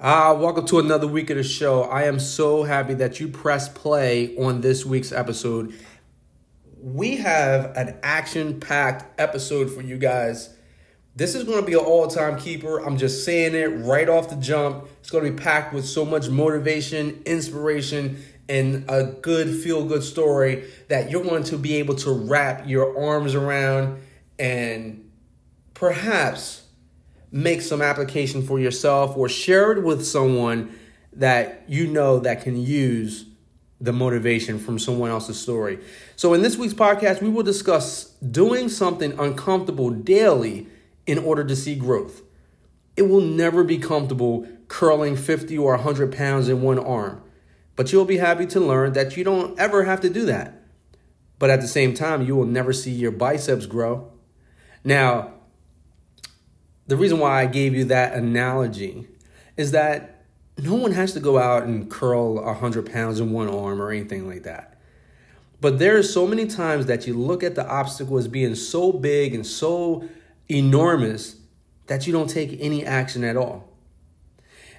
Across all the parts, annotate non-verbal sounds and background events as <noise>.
Ah, welcome to another week of the show. I am so happy that you press play on this week's episode. We have an action packed episode for you guys. This is going to be an all time keeper. I'm just saying it right off the jump. It's going to be packed with so much motivation, inspiration, and a good feel good story that you're going to be able to wrap your arms around and perhaps make some application for yourself or share it with someone that you know that can use the motivation from someone else's story. So, in this week's podcast, we will discuss doing something uncomfortable daily in order to see growth. It will never be comfortable curling 50 or 100 pounds in one arm, but you'll be happy to learn that you don't ever have to do that. But at the same time, you will never see your biceps grow. Now, the reason why I gave you that analogy is that no one has to go out and curl 100 pounds in one arm or anything like that. But there are so many times that you look at the obstacle as being so big and so enormous that you don't take any action at all.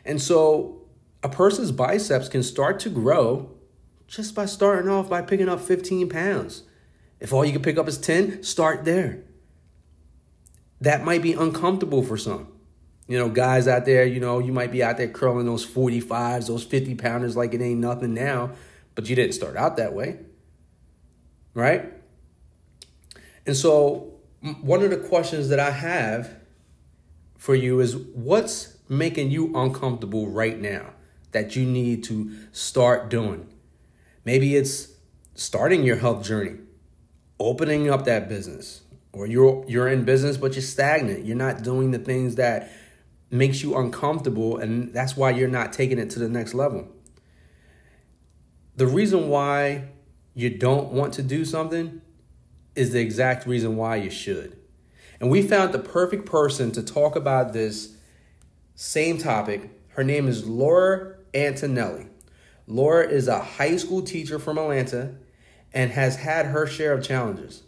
And so a person's biceps can start to grow just by starting off by picking up 15 pounds. If all you can pick up is 10, start there that might be uncomfortable for some. You know, guys out there, you know, you might be out there curling those 45s, those 50 pounders like it ain't nothing now, but you didn't start out that way. Right? And so, one of the questions that I have for you is what's making you uncomfortable right now that you need to start doing? Maybe it's starting your health journey, opening up that business, or you're you're in business but you're stagnant. You're not doing the things that makes you uncomfortable and that's why you're not taking it to the next level. The reason why you don't want to do something is the exact reason why you should. And we found the perfect person to talk about this same topic. Her name is laura antonelli. Laura is a high school teacher from atlanta and has had her share of challenges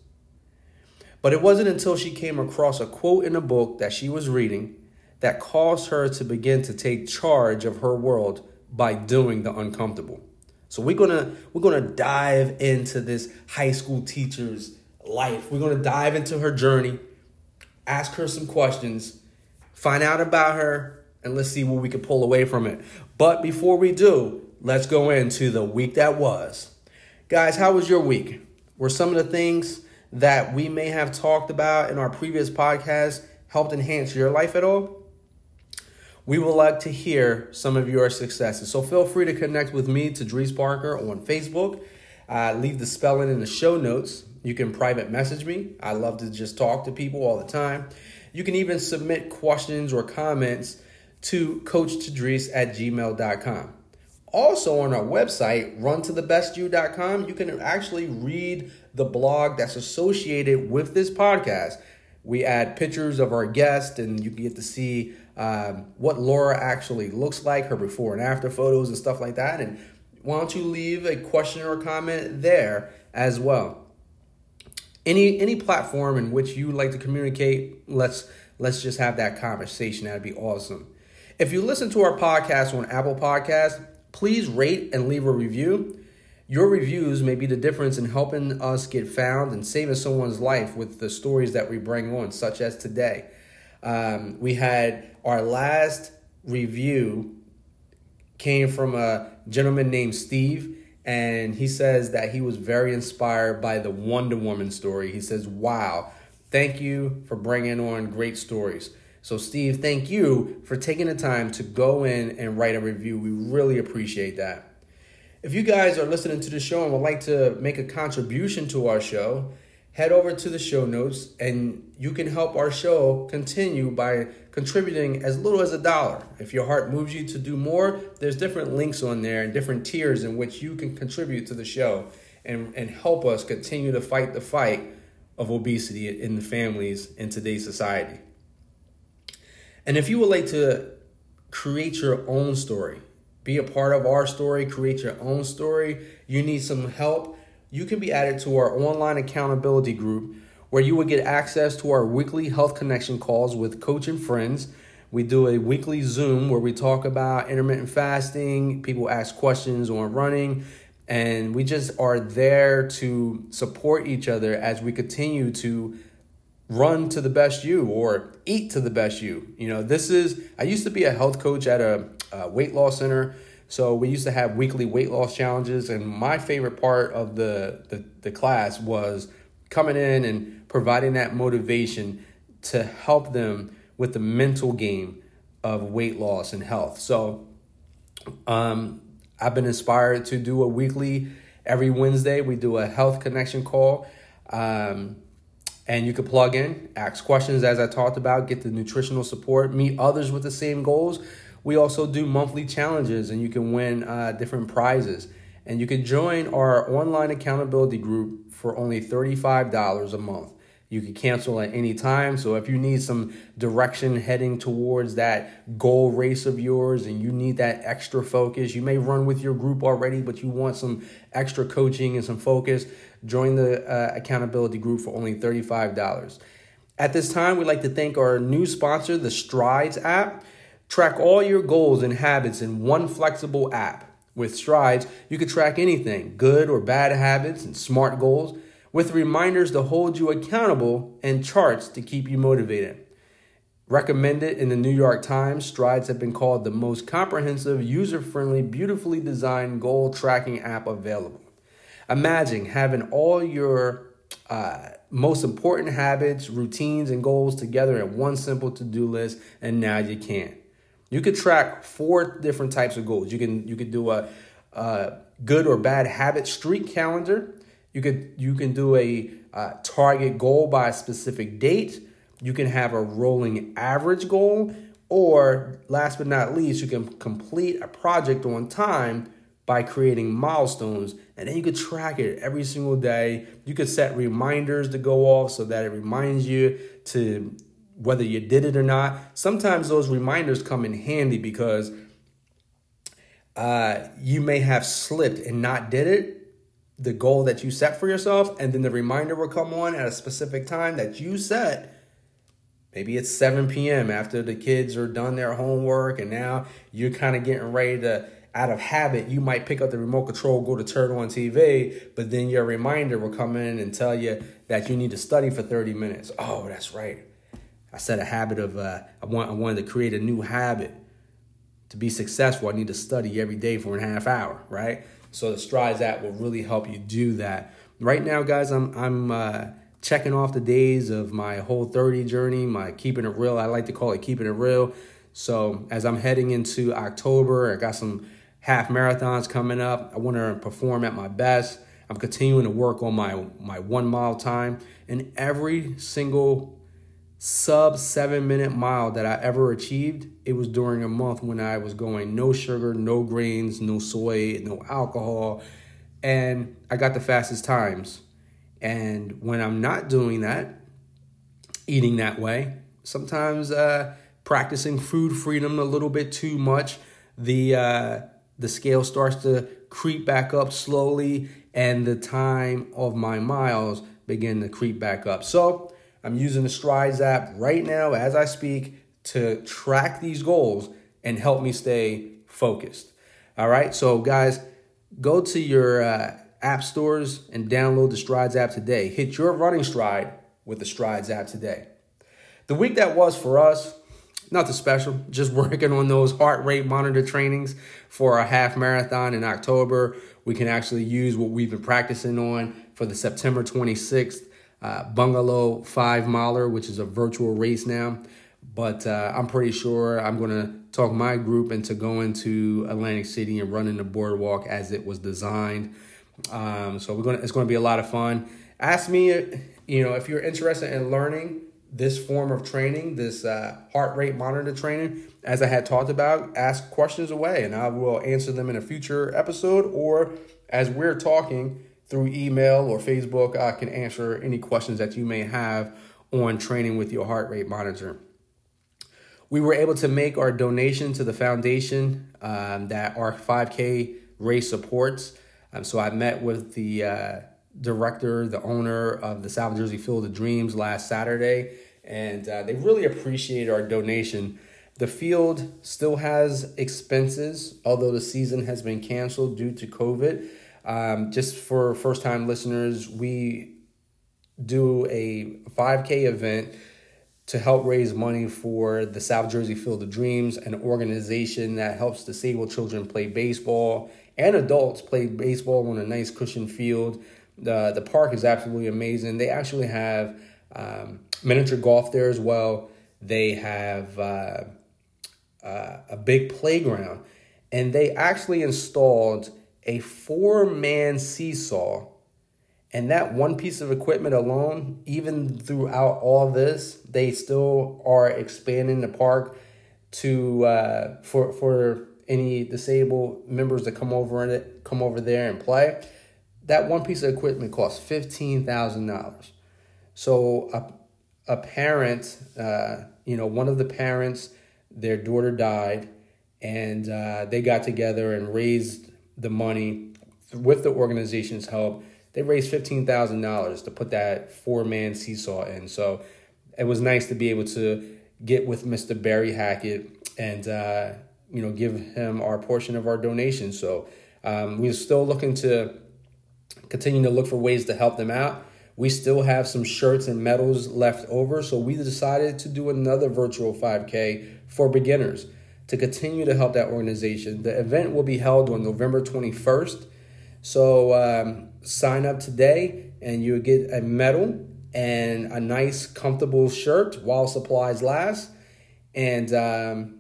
but it wasn't until she came across a quote in a book that she was reading that caused her to begin to take charge of her world by doing the uncomfortable. So we're gonna we're gonna dive into this high school teacher's life. We're gonna dive into her journey, ask her some questions, find out about her, and let's see what we can pull away from it. But before we do, let's go into the week that was. Guys, how was your week? Were some of the things that we may have talked about in our previous podcast helped enhance your life at all? We would like to hear some of your successes. So feel free to connect with me to Dries Parker on Facebook. Uh, leave the spelling in the show notes. You can private message me. I love to just talk to people all the time. You can even submit questions or comments to coachtadris at gmail.com. Also, on our website, runtothebestyou.com, you can actually read the blog that's associated with this podcast. We add pictures of our guest, and you can get to see um, what Laura actually looks like, her before and after photos and stuff like that. And why don't you leave a question or comment there as well? Any any platform in which you like to communicate, let's let's just have that conversation. That'd be awesome. If you listen to our podcast on Apple Podcast, please rate and leave a review. Your reviews may be the difference in helping us get found and saving someone's life with the stories that we bring on, such as today. Um, we had our last review came from a gentleman named Steve, and he says that he was very inspired by the Wonder Woman story. He says, Wow, thank you for bringing on great stories. So, Steve, thank you for taking the time to go in and write a review. We really appreciate that. If you guys are listening to the show and would like to make a contribution to our show, head over to the show notes and you can help our show continue by contributing as little as a dollar. If your heart moves you to do more, there's different links on there and different tiers in which you can contribute to the show and, and help us continue to fight the fight of obesity in the families in today's society. And if you would like to create your own story, be a part of our story, create your own story, you need some help, you can be added to our online accountability group where you will get access to our weekly health connection calls with coach and friends We do a weekly Zoom where we talk about intermittent fasting. People ask questions on running, and we just are there to support each other as we continue to run to the best you or eat to the best you. You know, this is, I used to be a health coach at a, a weight loss center. So we used to have weekly weight loss challenges. And my favorite part of the, the, the class was coming in and providing that motivation to help them with the mental game of weight loss and health. So um, I've been inspired to do a weekly, every Wednesday, we do a health connection call. Um, and you can plug in, ask questions as I talked about, get the nutritional support, meet others with the same goals. We also do monthly challenges and you can win uh, different prizes. And you can join our online accountability group for only $35 a month. You can cancel at any time. So if you need some direction heading towards that goal race of yours and you need that extra focus, you may run with your group already, but you want some extra coaching and some focus, join the uh, accountability group for only $35. At this time, we'd like to thank our new sponsor, the Strides app. Track all your goals and habits in one flexible app. With Strides, you can track anything, good or bad habits and smart goals with reminders to hold you accountable and charts to keep you motivated. Recommended in the New York Times, Strides have been called the most comprehensive, user friendly, beautifully designed goal tracking app available. Imagine having all your uh, most important habits, routines, and goals together in one simple to do list, and now you can. You could track four different types of goals. You can you could do a, a good or bad habit streak calendar. You could you can do a uh, target goal by a specific date. You can have a rolling average goal, or last but not least, you can complete a project on time by creating milestones, and then you could track it every single day. You could set reminders to go off so that it reminds you to whether you did it or not. Sometimes those reminders come in handy because uh, you may have slipped and not did it the goal that you set for yourself, and then the reminder will come on at a specific time that you set. Maybe it's 7 p.m. after the kids are done their homework, and now you're kind of getting ready to, out of habit, you might pick up the remote control, go to turn on TV, but then your reminder will come in and tell you that you need to study for 30 minutes. Oh, that's right. I set a habit of, uh, I, want, I wanted to create a new habit. To be successful, I need to study every day for a half hour, right? So the Strides app will really help you do that. Right now, guys, I'm I'm uh, checking off the days of my whole 30 journey, my keeping it real. I like to call it keeping it real. So as I'm heading into October, I got some half marathons coming up. I want to perform at my best. I'm continuing to work on my my one mile time, and every single sub seven minute mile that I ever achieved, it was during a month when I was going no sugar, no grains, no soy, no alcohol, and I got the fastest times. And when I'm not doing that, eating that way, sometimes uh, practicing food freedom a little bit too much, the uh, the scale starts to creep back up slowly, and the time of my miles begin to creep back up. So I'm using the Strides app right now as I speak to track these goals and help me stay focused. All right, so guys, go to your uh, app stores and download the Strides app today. Hit your running stride with the Strides app today. The week that was for us, nothing special, just <laughs> working on those heart rate monitor trainings for a half marathon in October. We can actually use what we've been practicing on for the September 26th uh, Bungalow Five Miler, which is a virtual race now. But uh, I'm pretty sure I'm going to talk my group into going to Atlantic City and running the boardwalk as it was designed. Um, so we're to, it's to be a lot of fun. Ask me, you know, if you're interested in learning this form of training, this uh, heart rate monitor training, as I had talked about, ask questions away and I will answer them in a future episode or as we're talking through email or Facebook, I can answer any questions that you may have on training with your heart rate monitor. We were able to make our donation to the foundation um, that our 5K race supports. Um, so I met with the uh, director, the owner of the South Jersey Field of Dreams last Saturday, and uh, they really appreciated our donation The field still has expenses, although the season has been canceled due to COVID. Um, just for first time listeners, we do a 5K event to help raise money for the South Jersey Field of Dreams, an organization that helps disabled children play baseball and adults play baseball on a nice cushioned field. The, the park is absolutely amazing. They actually have um, miniature golf there as well. They have uh, uh, a big playground, and they actually installed a four man seesaw and that one piece of equipment alone, even throughout all this, they still are expanding the park to uh, for for any disabled members to come over in it, come over there and play. That one piece of equipment costs fifteen thousand dollars. So a a parent, uh, you know, one of the parents, their daughter died, and uh, they got together and raised the money with the organization's help they raised fifteen thousand dollars to put that four man seesaw in. So it was nice to be able to get with Mr. Barry Hackett and uh, you know give him our portion of our donation. So um, we're still looking to continue to look for ways to help them out. We still have some shirts and medals left over, so we decided to do another virtual 5K for beginners to continue to help that organization. The event will be held on November 21st. So um, sign up today and you'll get a medal and a nice, comfortable shirt while supplies last. And um,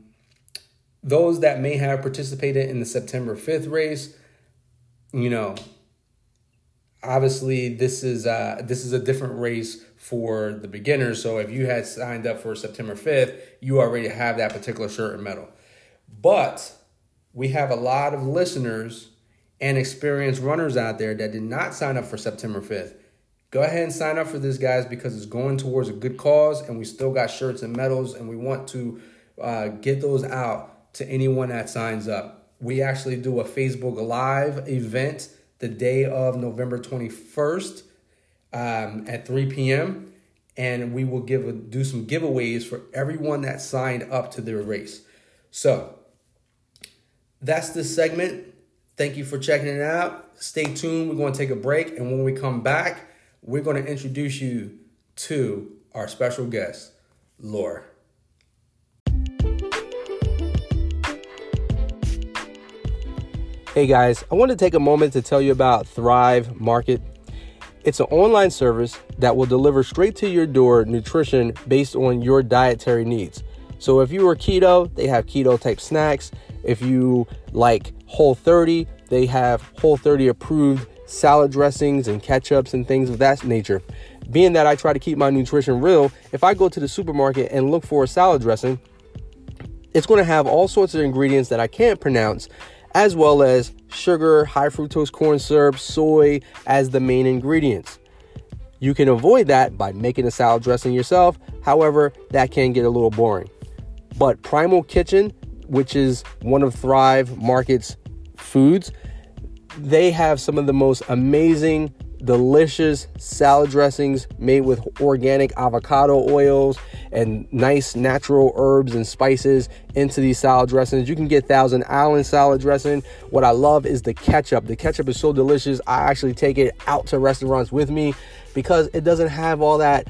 those that may have participated in the September 5th race, you know, obviously this is uh, this is a different race for the beginners. So if you had signed up for September 5th, you already have that particular shirt and medal. But we have a lot of listeners and experienced runners out there that did not sign up for September 5th, go ahead and sign up for this, guys, because it's going towards a good cause, and we still got shirts and medals, and we want to uh, get those out to anyone that signs up. We actually do a Facebook Live event the day of November 21st um, at 3 p.m. And we will give a, do some giveaways for everyone that signed up to their race. So that's this segment. Thank you for checking it out. Stay tuned. We're going to take a break. And when we come back, we're going to introduce you to our special guest, Laura. Hey guys, I want to take a moment to tell you about Thrive Market. It's an online service that will deliver straight to your door nutrition based on your dietary needs. So if you are keto, they have keto type snacks. If you like Whole 30, they have Whole 30 approved salad dressings and ketchups and things of that nature. Being that I try to keep my nutrition real, if I go to the supermarket and look for a salad dressing, it's going to have all sorts of ingredients that I can't pronounce, as well as sugar, high fructose corn syrup, soy as the main ingredients. You can avoid that by making a salad dressing yourself. However, that can get a little boring. But Primal Kitchen, which is one of Thrive Market's foods, they have some of the most amazing, delicious salad dressings made with organic avocado oils and nice natural herbs and spices into these salad dressings. You can get Thousand Island salad dressing. What I love is the ketchup. The ketchup is so delicious. I actually take it out to restaurants with me because it doesn't have all that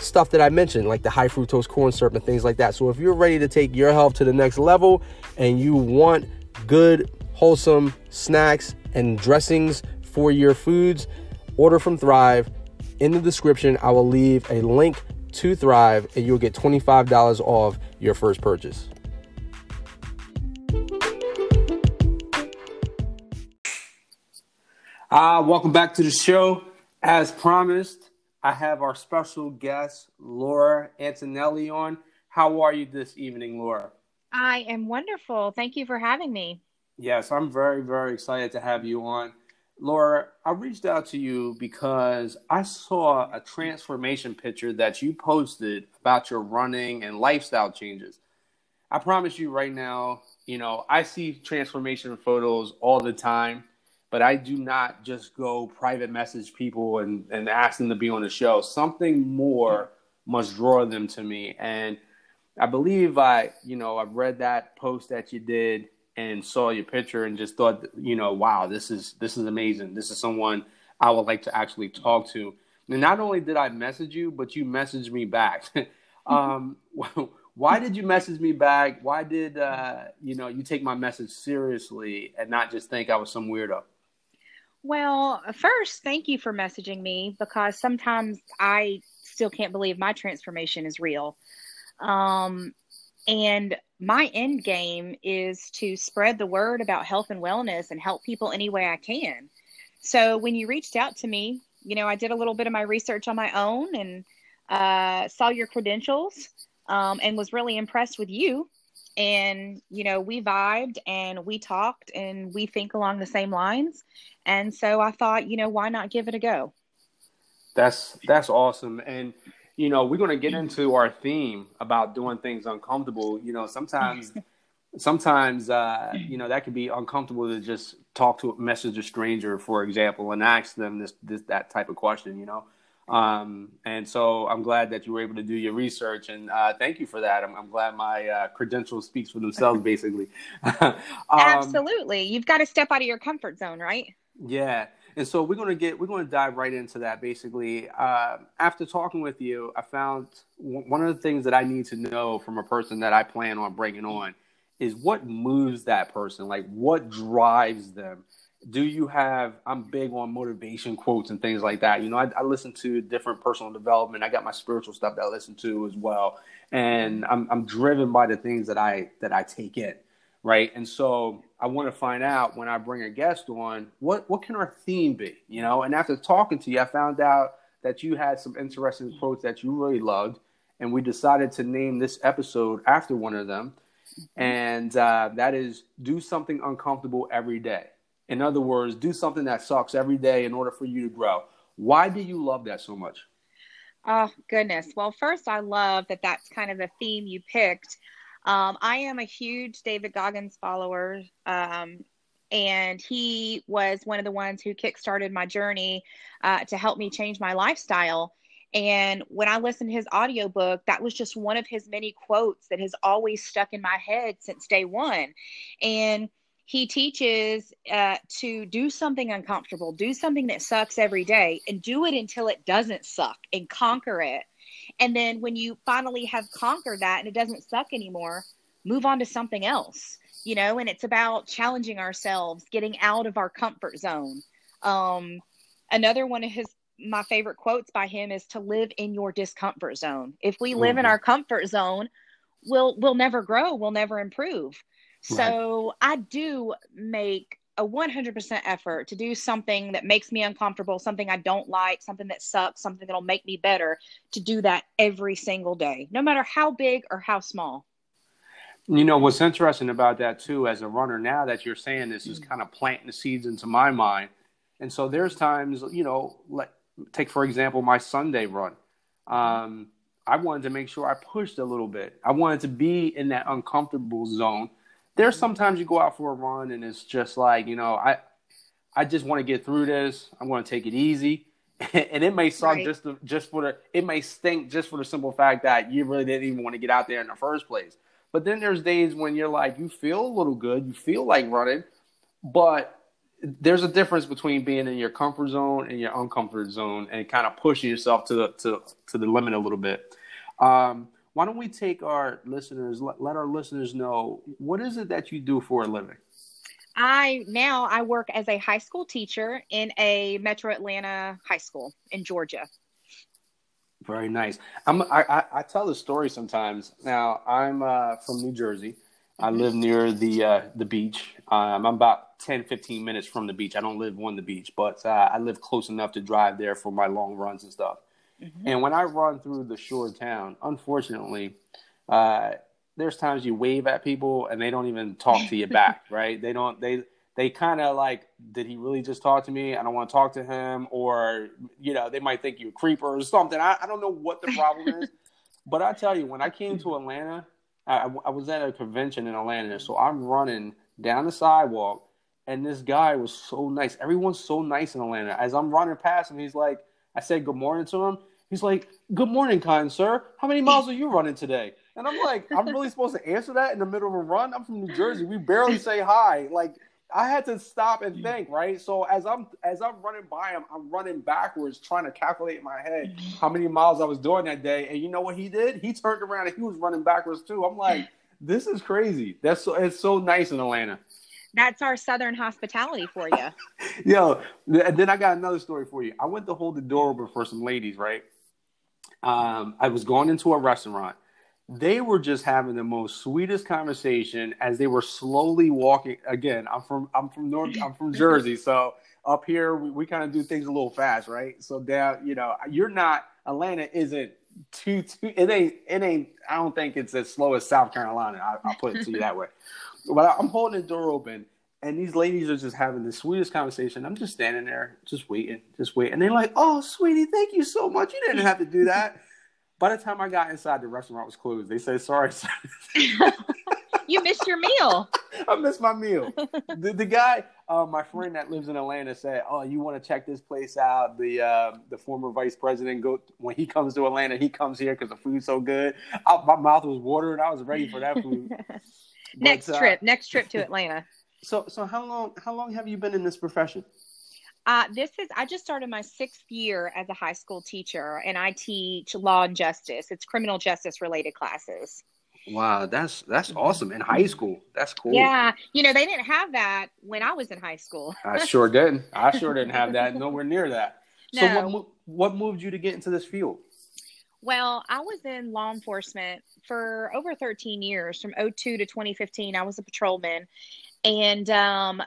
stuff that I mentioned, like the high fructose corn syrup and things like that. So if you're ready to take your health to the next level and you want good, wholesome snacks and dressings for your foods, order from Thrive. In the description, I will leave a link to Thrive and you'll get $25 off your first purchase. Uh, welcome back to the show. As promised, I have our special guest, Laura Antonelli, on. How are you this evening, Laura? I am wonderful. Thank you for having me. Yes, I'm very, very excited to have you on. Laura, I reached out to you because I saw a transformation picture that you posted about your running and lifestyle changes. I promise you right now, you know, I see transformation photos all the time but I do not just go private message people and, and ask them to be on the show. Something more must draw them to me. And I believe I, you know, I've read that post that you did and saw your picture and just thought, you know, wow, this is this is amazing. This is someone I would like to actually talk to. And not only did I message you, but you messaged me back. <laughs> um, <laughs> why did you message me back? Why did uh, you know you take my message seriously and not just think I was some weirdo? Well, first, thank you for messaging me because sometimes I still can't believe my transformation is real. Um, and my end game is to spread the word about health and wellness and help people any way I can. So when you reached out to me, you know, I did a little bit of my research on my own and uh, saw your credentials um, and was really impressed with you. And, you know, we vibed and we talked and we think along the same lines. And so I thought, you know, why not give it a go? That's that's awesome. And you know, we're going to get into our theme about doing things uncomfortable. You know, sometimes <laughs> sometimes uh, you know that can be uncomfortable to just talk to a message a stranger, for example, and ask them this, this that type of question. You know, um, and so I'm glad that you were able to do your research, and uh, thank you for that. I'm, I'm glad my uh, credentials speaks for themselves, basically. <laughs> um, Absolutely, you've got to step out of your comfort zone, right? Yeah, and so we're gonna get we're gonna dive right into that. Basically, uh, after talking with you, I found w- one of the things that I need to know from a person that I plan on bringing on is what moves that person, like what drives them. Do you have? I'm big on motivation quotes and things like that. You know, I, I listen to different personal development. I got my spiritual stuff that I listen to as well, and I'm I'm driven by the things that I that I take in right? And so I want to find out when I bring a guest on what what can our theme be, you know? And after talking to you, I found out that you had some interesting quotes that you really loved, and we decided to name this episode after one of them, and uh, that is do something uncomfortable every day. In other words, do something that sucks every day in order for you to grow. Why do you love that so much? Oh goodness. Well, first, I love that that's kind of the theme you picked um, I am a huge David Goggins follower. Um, and he was one of the ones who kickstarted my journey uh, to help me change my lifestyle. And when I listened to his audiobook, that was just one of his many quotes that has always stuck in my head since day one. And he teaches uh, to do something uncomfortable, do something that sucks every day, and do it until it doesn't suck and conquer it. And then when you finally have conquered that and it doesn't suck anymore, move on to something else, you know, and it's about challenging ourselves, getting out of our comfort zone. Um, another one of his my favorite quotes by him is to live in your discomfort zone. If we live mm-hmm. in our comfort zone, we'll we'll never grow, we'll never improve. Right. So I do make a 100% effort to do something that makes me uncomfortable, something I don't like, something that sucks, something that'll make me better, to do that every single day, no matter how big or how small. You know, what's interesting about that too, as a runner, now that you're saying this, is mm. kind of planting the seeds into my mind. And so there's times, you know, like take for example my Sunday run. Um, I wanted to make sure I pushed a little bit. I wanted to be in that uncomfortable zone there's sometimes you go out for a run and it's just like you know I I just want to get through this. I'm going to take it easy, <laughs> and it may suck right. just to, just for the it may stink just for the simple fact that you really didn't even want to get out there in the first place. But then there's days when you're like you feel a little good, you feel like running, but there's a difference between being in your comfort zone and your uncomfort zone and kind of pushing yourself to the to, to the limit a little bit. Um, why don't we take our listeners, let, let our listeners know what is it that you do for a living? I now I work as a high school teacher in a Metro Atlanta high school in Georgia. Very nice. I'm, I, I, I tell the story sometimes. Now I'm uh, from New Jersey. I live near the uh, the beach. Um, I'm about 10, 15 minutes from the beach. I don't live on the beach, but uh, I live close enough to drive there for my long runs and stuff. Mm-hmm. And when I run through the shore town, unfortunately, uh, there's times you wave at people and they don't even talk to you back, <laughs> right? They don't they they kind of like, did he really just talk to me? I don't want to talk to him, or you know, they might think you're a creeper or something. I, I don't know what the problem is, <laughs> but I tell you, when I came to Atlanta, I, I was at a convention in Atlanta, so I'm running down the sidewalk, and this guy was so nice. Everyone's so nice in Atlanta. As I'm running past him, he's like I said good morning to him. He's like, "Good morning, kind sir. How many miles are you running today?" And I'm like, I'm really supposed to answer that in the middle of a run? I'm from New Jersey. We barely say hi. Like I had to stop and think, right? So as I'm as I'm running by him, I'm running backwards, trying to calculate in my head how many miles I was doing that day. And you know what he did? He turned around and he was running backwards too. I'm like, this is crazy. That's so it's so nice in Atlanta. That's our southern hospitality for you. <laughs> Yo, and then I got another story for you. I went to hold the door open for some ladies, right? Um, I was going into a restaurant. They were just having the most sweetest conversation as they were slowly walking. Again, I'm from I'm from North I'm from <laughs> Jersey, so up here we, we kind of do things a little fast, right? So down, you know, you're not Atlanta isn't too too it ain't it ain't I don't think it's as slow as South Carolina. I, will put it to you that way. But I'm holding the door open and these ladies are just having the sweetest conversation. I'm just standing there, just waiting, just waiting. And they're like, "Oh, sweetie, thank you so much. You didn't have to do that." <laughs> By the time I got inside, the restaurant was closed. They said, "Sorry, <laughs> you missed your meal." <laughs> I missed my meal. The, the guy, uh, my friend that lives in Atlanta, said, "Oh, you want to check this place out?" The uh, the former vice president go when he comes to Atlanta, he comes here because the food's so good. I, my mouth was watering. I was ready for that food. Next but, uh, trip, next trip to <laughs> Atlanta. So, so how long? How long have you been in this profession? Uh, this is, I just started my sixth year as a high school teacher and I teach law and justice. It's criminal justice related classes. Wow, that's that's awesome. In high school, that's cool. Yeah, you know they didn't have that when I was in high school. I sure didn't. I sure didn't have that. <laughs> Nowhere near that. No. So what what moved you to get into this field? Well, I was in law enforcement for over 13 years, from 02 to 2015. I was a patrolman, and um,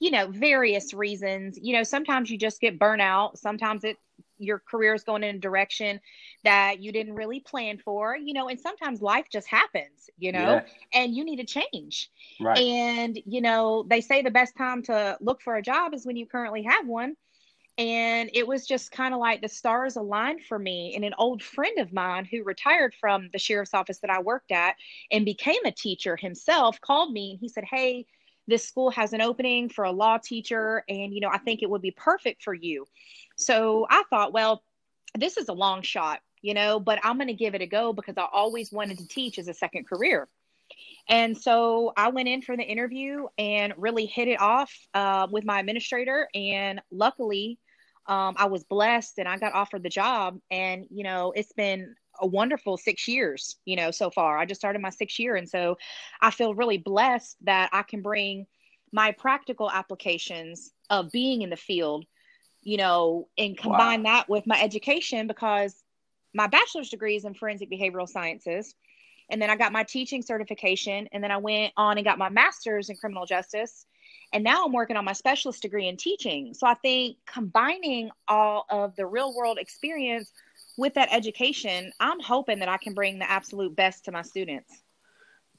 you know various reasons you know sometimes you just get burnout sometimes it your career is going in a direction that you didn't really plan for you know and sometimes life just happens you know yeah. and you need to change right. and you know they say the best time to look for a job is when you currently have one and it was just kind of like the stars aligned for me. And an old friend of mine who retired from the sheriff's office that i worked at and became a teacher himself called me and he said hey this school has an opening for a law teacher and you know i think it would be perfect for you. So i thought well this is a long shot you know but i'm going to give it a go because i always wanted to teach as a second career. And so i went in for the interview and really hit it off uh, with my administrator. And luckily um, i was blessed and i got offered the job and you know it's been a wonderful six years, you know, so far. I just started my sixth year. And so I feel really blessed that I can bring my practical applications of being in the field, you know, and combine wow. that with my education because my bachelor's degree is in forensic behavioral sciences. And then I got my teaching certification. And then I went on and got my master's in criminal justice. And now I'm working on my specialist degree in teaching. So I think combining all of the real world experience with that education, I'm hoping that I can bring the absolute best to my students.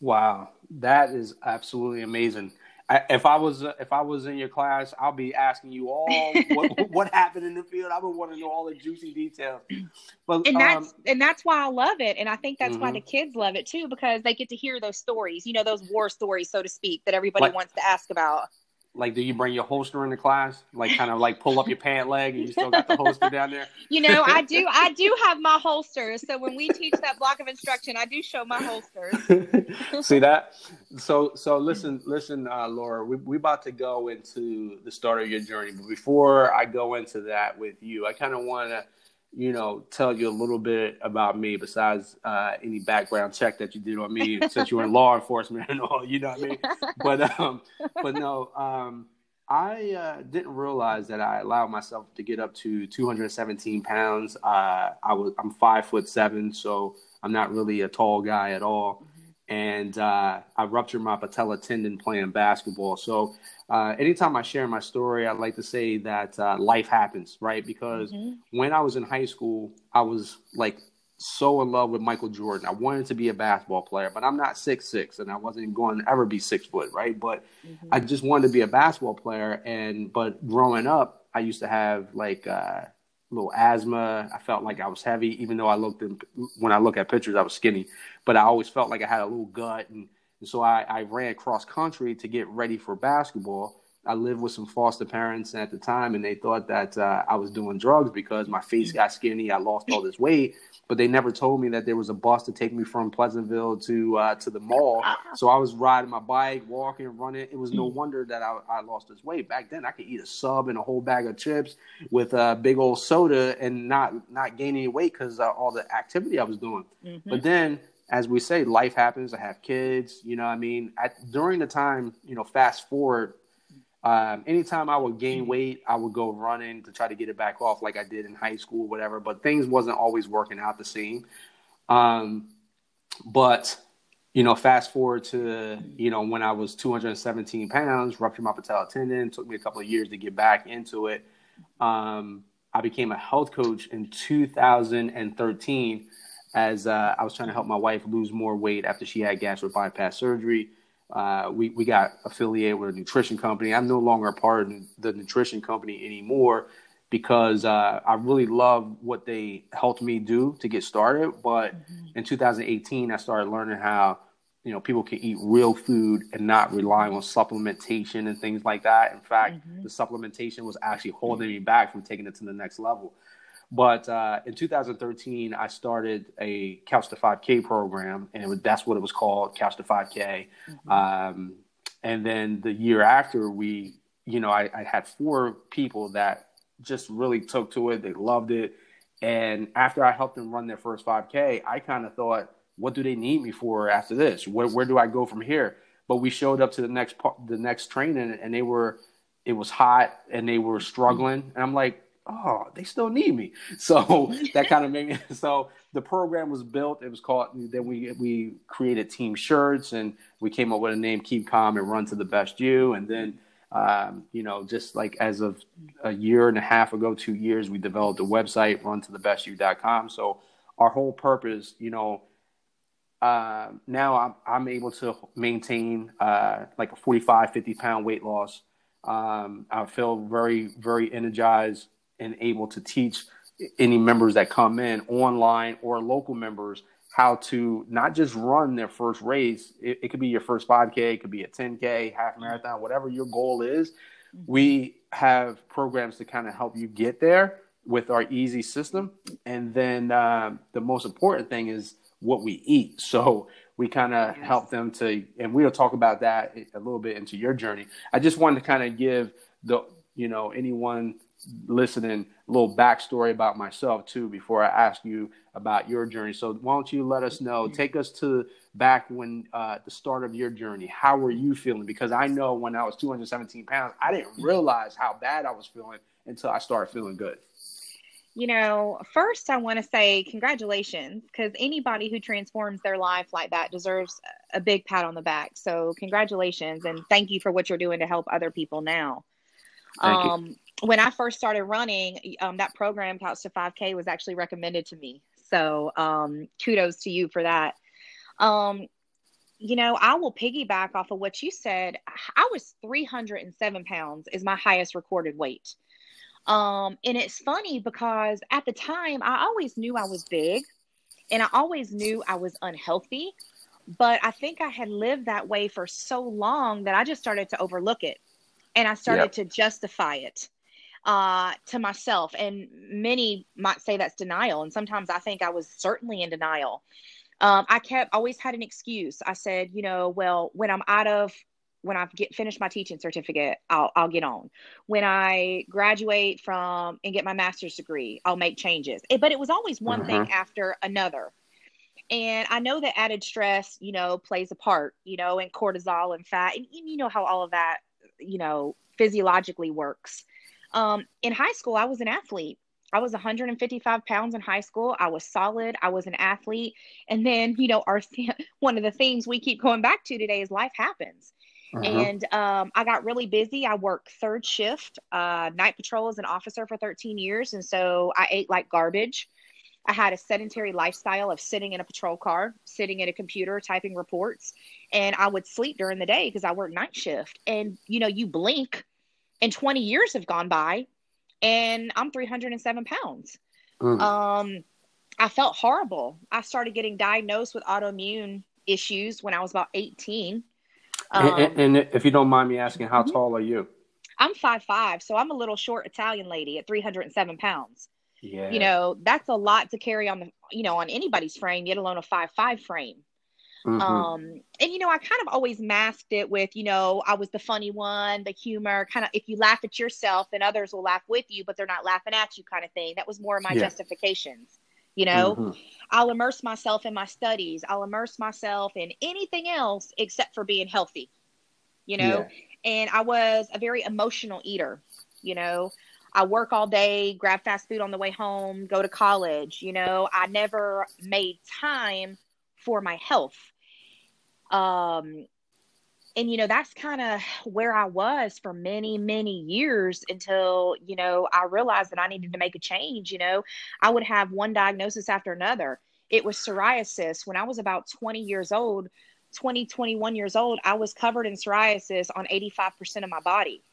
Wow, that is absolutely amazing. I, if I was if I was in your class, I'll be asking you all what, <laughs> what happened in the field. I would want to know all the juicy details. But and that's um, and that's why I love it, and I think that's mm-hmm. why the kids love it too because they get to hear those stories. You know, those war stories, so to speak, that everybody like, wants to ask about. Like, do you bring your holster into class? Like, kind of like pull up your pant leg, and you still got the holster down there. <laughs> You know, I do. I do have my holsters. So when we teach that block of instruction, I do show my holsters. <laughs> See that? So, so listen, listen, uh, Laura. We we about to go into the start of your journey, but before I go into that with you, I kind of want to you know, tell you a little bit about me besides uh, any background check that you did on me <laughs> since you were in law enforcement and all, you know what I mean? But um, but no, um, I uh, didn't realize that I allowed myself to get up to 217 pounds. Uh, I was I'm five foot seven, so I'm not really a tall guy at all. And uh, I ruptured my patella tendon playing basketball. So uh, anytime I share my story, I like to say that uh, life happens, right? Because mm-hmm. when I was in high school, I was like so in love with Michael Jordan. I wanted to be a basketball player, but I'm not six six, and I wasn't going to ever be six foot, right? But mm-hmm. I just wanted to be a basketball player, and but growing up, I used to have like uh, little asthma. I felt like I was heavy, even though I looked in, when I look at pictures, I was skinny. But I always felt like I had a little gut and and so I, I ran cross country to get ready for basketball. I lived with some foster parents at the time, and they thought that uh, I was doing drugs because my face got skinny. I lost all this weight, but they never told me that there was a bus to take me from Pleasantville to uh, to the mall. So I was riding my bike, walking, running. It was no wonder that I, I lost this weight. Back then, I could eat a sub and a whole bag of chips with a big old soda and not not gain any weight because uh, all the activity I was doing. Mm-hmm. But then as we say, life happens. I have kids. You know, I mean, at, during the time, you know, fast forward, um, anytime I would gain weight, I would go running to try to get it back off, like I did in high school, whatever. But things wasn't always working out the same. Um, but you know, fast forward to you know when I was 217 pounds, ruptured my patellar tendon. Took me a couple of years to get back into it. Um, I became a health coach in 2013 as uh, I was trying to help my wife lose more weight after she had gastric bypass surgery. Uh, we, we got affiliated with a nutrition company. I'm no longer a part of the nutrition company anymore because uh, I really love what they helped me do to get started. But mm-hmm. in 2018, I started learning how you know people can eat real food and not rely on supplementation and things like that. In fact, mm-hmm. the supplementation was actually holding me back from taking it to the next level. But uh, in 2013, I started a Couch to 5K program, and was, that's what it was called, Couch to 5K. Mm-hmm. Um, and then the year after, we, you know, I, I, had four people that just really took to it. They loved it. And after I helped them run their first 5K, I kind of thought, what do they need me for after this? Where, where do I go from here? But we showed up to the next part, the next training, and they were, it was hot, and they were struggling. And I'm like, oh, they still need me. <laughs> So that kind of made me. <laughs> So the program was built. It was called. Then we we created team shirts and we came up with a name: Keep Calm and Run to the Best You. And then, um, you know, just like as of a year and a half ago, two years, we developed a website, runtothebestyou.com. So our whole purpose, you know. Uh, now I'm, I'm able to maintain uh, like a 45, 50 pound weight loss. Um, I feel very, very energized and able to teach any members that come in online or local members how to not just run their first race. It, it, could be your first 5K, it could be a 10K, half marathon, whatever your goal is. Mm-hmm. We have programs to kind of help you get there with our easy system. And then uh, the most important thing is what we eat. So we kind of yes. help them to, and we'll talk about that a little bit into your journey. I just wanted to kind of give the, you know, anyone listening a little backstory about myself too before I ask you about your journey. So why don't you let us know? Take us to back when uh, the start of your journey. How were you feeling? Because I know when I was 217 pounds, I didn't realize how bad I was feeling until I started feeling good. You know, first I want to say congratulations because anybody who transforms their life like that deserves a big pat on the back. So congratulations and thank you for what you're doing to help other people now. Thank um, you when I first started running, um, that program, Couch to 5K, was actually recommended to me. So um, kudos to you for that. Um, you know, I will piggyback off of what you said. I was 307 pounds is my highest recorded weight. Um, and it's funny because at the time I always knew I was big and I always knew I was unhealthy. But I think I had lived that way for so long that I just started to overlook it and I started yep. to justify it uh, to myself. And many might say that's denial. And sometimes I think I was certainly in denial. Um, I kept always had an excuse. I said, you know, well, when I'm out of when I get finished my teaching certificate, I'll I'll get on. When I graduate from and get my master's degree, I'll make changes. It, but it was always one uh-huh. thing mm-hmm. after another. And I know that added stress, you know, plays a part, you know, and cortisol and fat, and you know how all of that, you know, physiologically works. Um, in high school, I was an athlete. I was 155 pounds in high school. I was solid. I was an athlete. And then, you know, our <laughs> one of the themes we keep going back to today is life happens. Uh-huh. And um, I got really busy. I worked third shift, uh, night patrol as an officer for 13 years. And so I ate like garbage. I had a sedentary lifestyle of sitting in a patrol car, sitting at a computer, typing reports. And I would sleep during the day because I worked night shift. And, you know, you blink and 20 years have gone by and I'm 307 pounds. Mm. Um, I felt horrible. I started getting diagnosed with autoimmune issues when I was about 18. Um, and, and, if you don't mind me asking, how mm-hmm. tall are you? I'm five five, so I'm a little short Italian lady at 307 pounds. Yeah. You know, that's a lot to carry on the, you know, on anybody's frame, let alone a five five frame. Mhm. Um, and you know, I kind of always masked it with, you know, I was the funny one, the humor, kind of if you laugh at yourself, then others will laugh with you, but they're not laughing at you kind of thing. That was more of my Yeah. justifications. You know, Mhm. I'll immerse myself in my studies. I'll immerse myself in anything else except for being healthy. You know, Yeah. and I was a very emotional eater. You know, I work all day, grab fast food on the way home, go to college. You know, I never made time for my health. Um, and you know that's kind of where I was for many many years until you know I realized that I needed to make a change. You know, I would have one diagnosis after another. It was psoriasis when I was about 20 years old, 20 21 years old. I was covered in psoriasis on 85% of my body.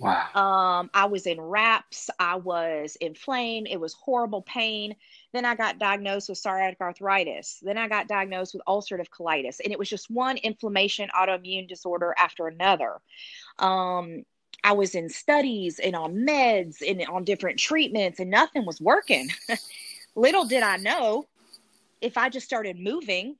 Wow. Um, I was in wraps. I was inflamed. It was horrible pain. Then I got diagnosed with psoriatic arthritis. Then I got diagnosed with ulcerative colitis, and it was just one inflammation autoimmune disorder after another. Um, I was in studies and on meds and on different treatments, and nothing was working. <laughs> Little did I know, if I just started moving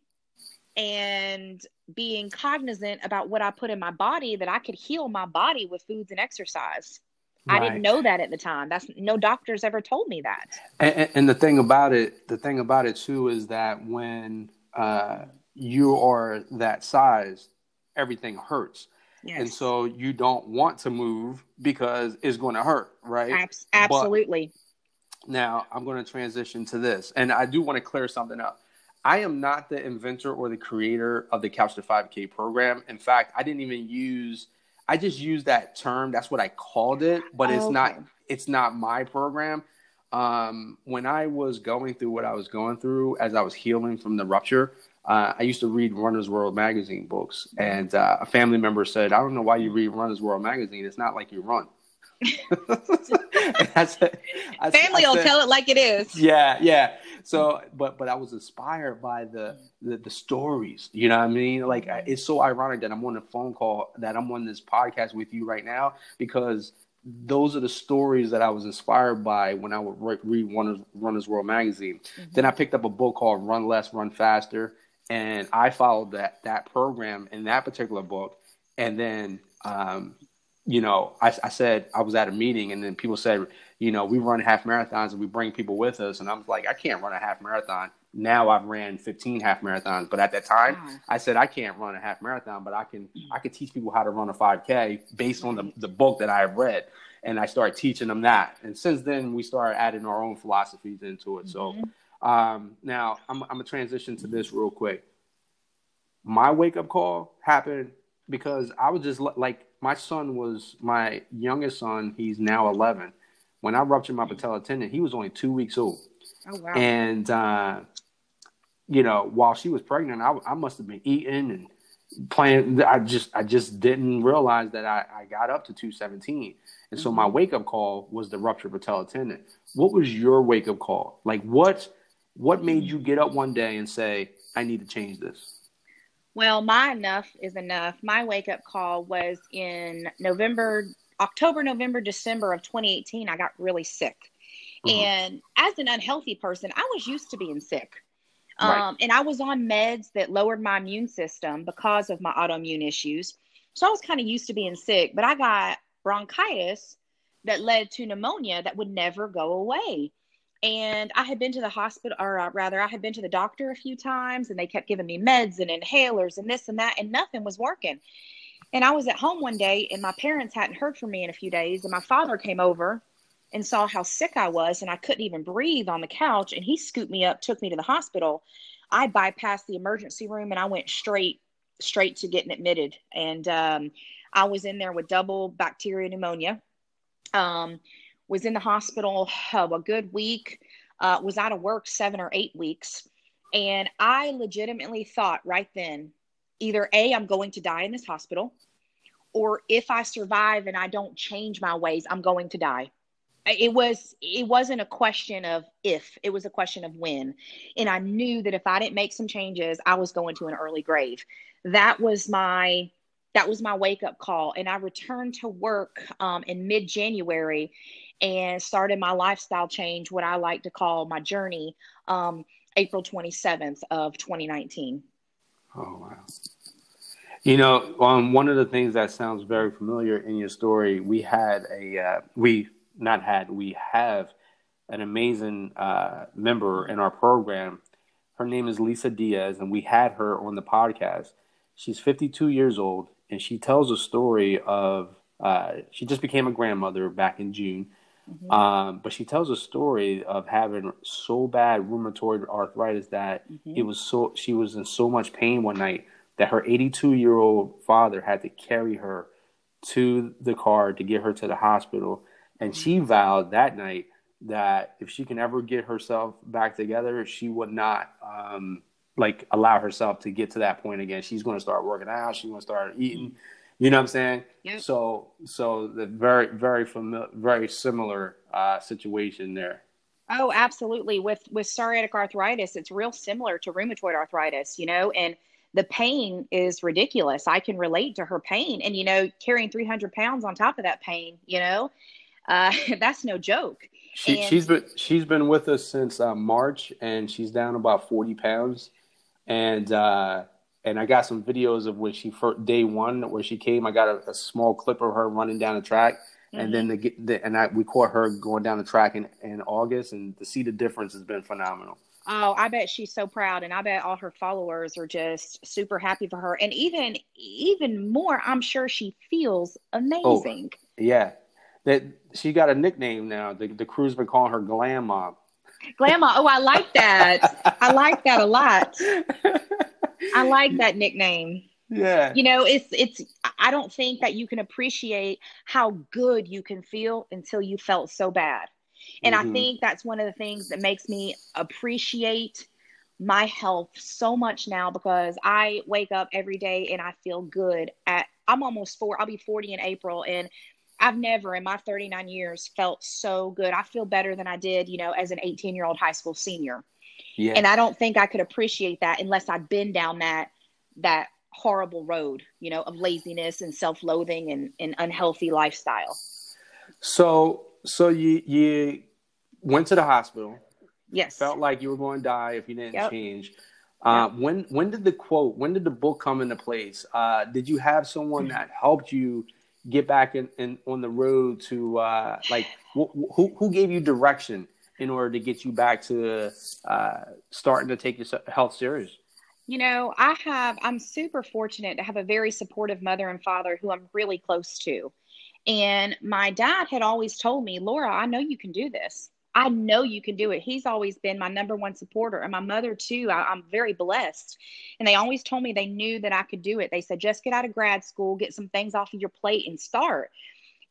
and being cognizant about what I put in my body, that I could heal my body with foods and exercise. I didn't know that at the time. That's no doctors ever told me that. And, and- the thing about it, the thing about it too, is that when uh, you are that size, everything hurts, and so you don't want to move because it's going to hurt, right? Abs- absolutely. Now I'm going to transition to this, and I do want to clear something up. I am not the inventor or the creator of the Couch to 5K program. In fact, I didn't even use. I just use that term. That's what I called it, but it's not it's not my program. Um, when I was going through what I was going through as I was healing from the rupture, uh, I used to read Runner's World magazine books, and uh, a family member said, "I don't know why you read Runner's World magazine. It's not like you run." <laughs> <laughs> I said- I Family I will tell it like it is. yeah yeah so but but i was inspired by the the, the stories you know what i mean? Like I- it's so ironic that i'm on a phone call that i'm on this podcast with you right now because those are the stories that i was inspired by when i would re- read runners, runners world magazine. Then i picked up a book called run less run faster and i followed that that program in that particular book. And then um you know, I, I said I was at a meeting, and then people said, you know, we run half marathons and we bring people with us, and I'm like, I can't run a half marathon. Now I've ran 15 half marathons, but at that time, Wow. I said I can't run a half marathon, but I can I can teach people how to run a 5K based on the the book that I have read, and I started teaching them that. And since then, we started adding our own philosophies into it. So um, now I'm I'm gonna transition to this real quick. My wake up call happened because I was just li- like my son was my youngest son. He's now 11. When I ruptured my patella tendon, he was only two weeks old, Oh wow. and uh, you know, while she was pregnant, I, I must have been eating and playing. I just I just didn't realize that I, I got up to 217, and so my wake up call was the ruptured patella tendon. What was your wake up call? Like what what made you get up one day and say I need to change this? Well, my enough is enough. My wake up call was in November, October, November, December of 2018. I got really sick. Mhm. And as an unhealthy person, I was used to being sick. Right. Um, and I was on meds that lowered my immune system because of my autoimmune issues. So I was kind of used to being sick, but I got bronchitis that led to pneumonia that would never go away. And I had been to the hospital, or uh, rather, I had been to the doctor a few times, and they kept giving me meds and inhalers and this and that, and nothing was working. And I was at home one day, and my parents hadn't heard from me in a few days. And my father came over and saw how sick I was, and I couldn't even breathe on the couch. And he scooped me up, took me to the hospital. I bypassed the emergency room, and I went straight, straight to getting admitted. And um, I was in there with double bacteria pneumonia. Um, was in the hospital uh, a good week. Uh, was out of work seven or eight weeks, and I legitimately thought right then, either a I'm going to die in this hospital, or if I survive and I don't change my ways, I'm going to die. It was it wasn't a question of if, it was a question of when. And I knew that if I didn't make some changes, I was going to an early grave. That was my that was my wake up call. And I returned to work um, in mid January and started my lifestyle change, what I like to call my journey, um, April 27th of 2019. Oh, wow. You know, um, one of the things that sounds very familiar in your story, we had a, uh, we not had, we have an amazing uh, member in our program. Her name is Lisa Diaz, and we had her on the podcast. She's 52 years old, and she tells a story of uh, she just became a grandmother back in June. Mm-hmm. Um, but she tells a story of having so bad rheumatoid arthritis that mm-hmm. it was so she was in so much pain one night that her 82 year old father had to carry her to the car to get her to the hospital. And she mm-hmm. vowed that night that if she can ever get herself back together, she would not um, like allow herself to get to that point again. She's going to start working out. She's going to start eating. You know what I'm saying? Yep. So, so the very, very familiar, very similar uh, situation there. Oh, absolutely. With with psoriatic arthritis, it's real similar to rheumatoid arthritis. You know, and the pain is ridiculous. I can relate to her pain, and you know, carrying 300 pounds on top of that pain, you know, uh, <laughs> that's no joke. She, and, she's been she's been with us since uh, March, and she's down about 40 pounds, and uh, and I got some videos of when she first day one where she came. I got a, a small clip of her running down the track, mm-hmm. and then the, the and I we caught her going down the track in in August, and to see the difference has been phenomenal. Oh, I bet she's so proud, and I bet all her followers are just super happy for her. And even even more, I'm sure she feels amazing. Oh, yeah, that she got a nickname now. The the crew's been calling her Glam Mom. Glam Mom. Oh, I like that. I like that a lot. <laughs> I like that nickname. Yeah. You know, it's it's I don't think that you can appreciate how good you can feel until you felt so bad. And mm-hmm. I think that's one of the things that makes me appreciate my health so much now because I wake up every day and I feel good at I'm almost four, I'll be 40 in April and I've never in my 39 years felt so good. I feel better than I did, you know, as an 18 year old high school senior. Yeah. And I don't think I could appreciate that unless I'd been down that that horrible road, you know, of laziness and self-loathing and, and unhealthy lifestyle. So so you you went to the hospital. Yes. Felt like you were going to die if you didn't yep. change. Uh, yep. When when did the quote? When did the book come into place? Uh, did you have someone that helped you get back in, in on the road to uh, like wh- who who gave you direction in order to get you back to uh, starting to take your health serious? You know, I have. I'm super fortunate to have a very supportive mother and father who I'm really close to. And my dad had always told me, Laura, I know you can do this. I know you can do it. He's always been my number one supporter, and my mother too. I, am very blessed. And they always told me they knew that I could do it. They said, just get out of grad school, get some things off of your plate, and start.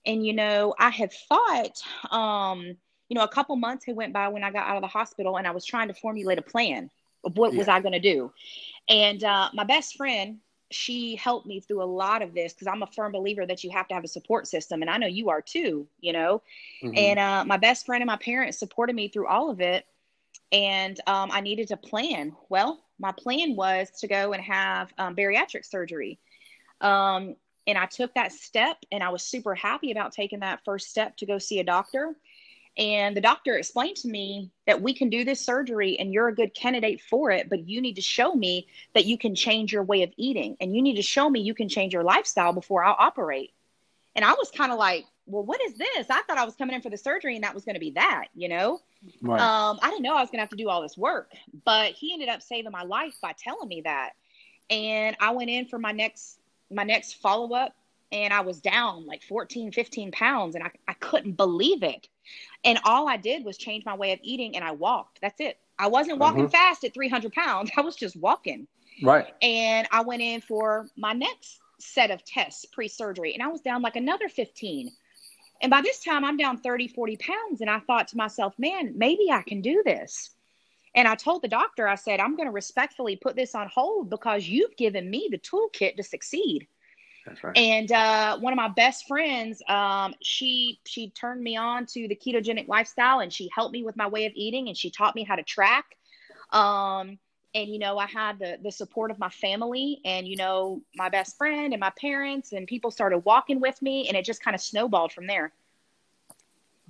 And you know, I had thought, um, you know, a couple months had went by when I got out of the hospital, and I was trying to formulate a plan of what yeah. was I going to do. And uh, my best friend, she helped me through a lot of this because I'm a firm believer that you have to have a support system. And I know you are too, you know. Mm-hmm. And uh, my best friend and my parents supported me through all of it. And um, I needed to plan. Well, my plan was to go and have um, bariatric surgery. Um, and I took that step and I was super happy about taking that first step to go see a doctor. And the doctor explained to me that we can do this surgery and you're a good candidate for it, but you need to show me that you can change your way of eating and you need to show me you can change your lifestyle before I'll operate. And I was kind of like, well, what is this? I thought I was coming in for the surgery and that was going to be that, you know? Right. Um, I didn't know I was going to have to do all this work, but he ended up saving my life by telling me that. And I went in for my next my next follow up and I was down like 14, 15 pounds and I, I couldn't believe it. And all I did was change my way of eating and I walked. That's it. I wasn't walking mm-hmm. fast at 300 pounds. <laughs> I was just walking. Right. And I went in for my next set of tests pre surgery and I was down like another 15. And by this time, I'm down 30, 40 pounds. And I thought to myself, man, maybe I can do this. And I told the doctor, I said, I'm going to respectfully put this on hold because you've given me the toolkit to succeed. That's right. And uh, one of my best friends, um, she she turned me on to the ketogenic lifestyle, and she helped me with my way of eating, and she taught me how to track. Um, and you know i had the the support of my family and you know my best friend and my parents and people started walking with me and it just kind of snowballed from there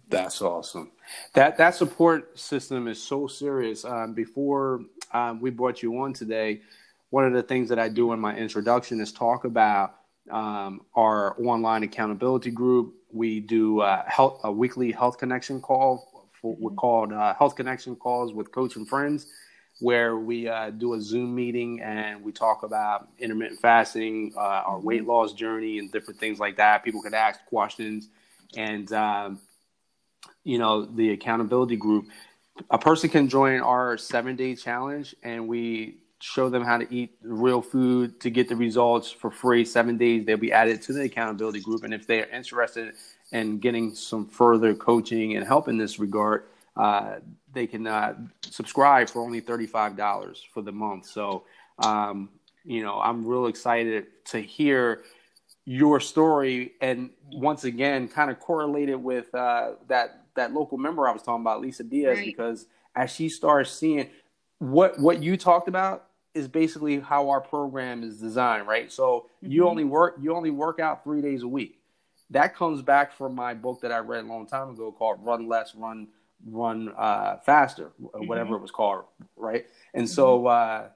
that's awesome that that support system is so serious um, before um, we brought you on today one of the things that i do in my introduction is talk about um, our online accountability group we do uh, health, a weekly health connection call for, we're mm-hmm. called uh, health connection calls with coach and friends where we uh, do a Zoom meeting and we talk about intermittent fasting, uh, our mm-hmm. weight loss journey, and different things like that. People could ask questions, and um, you know the accountability group. A person can join our seven day challenge, and we show them how to eat real food to get the results for free. Seven days, they'll be added to the accountability group, and if they are interested in getting some further coaching and help in this regard, uh, they can uh, subscribe for only $35 for the month. So, um, you know, I'm real excited to hear your story and once again kind of correlated with uh, that that local member I was talking about, Lisa Diaz, right. because as she starts seeing what what you talked about is basically how our program is designed, right? So mm-hmm. you only work you only work out three days a week. That comes back from my book that I read a long time ago called Run Less, Run run uh, faster, mm-hmm. whatever it was called, right? And mm-hmm. so uh,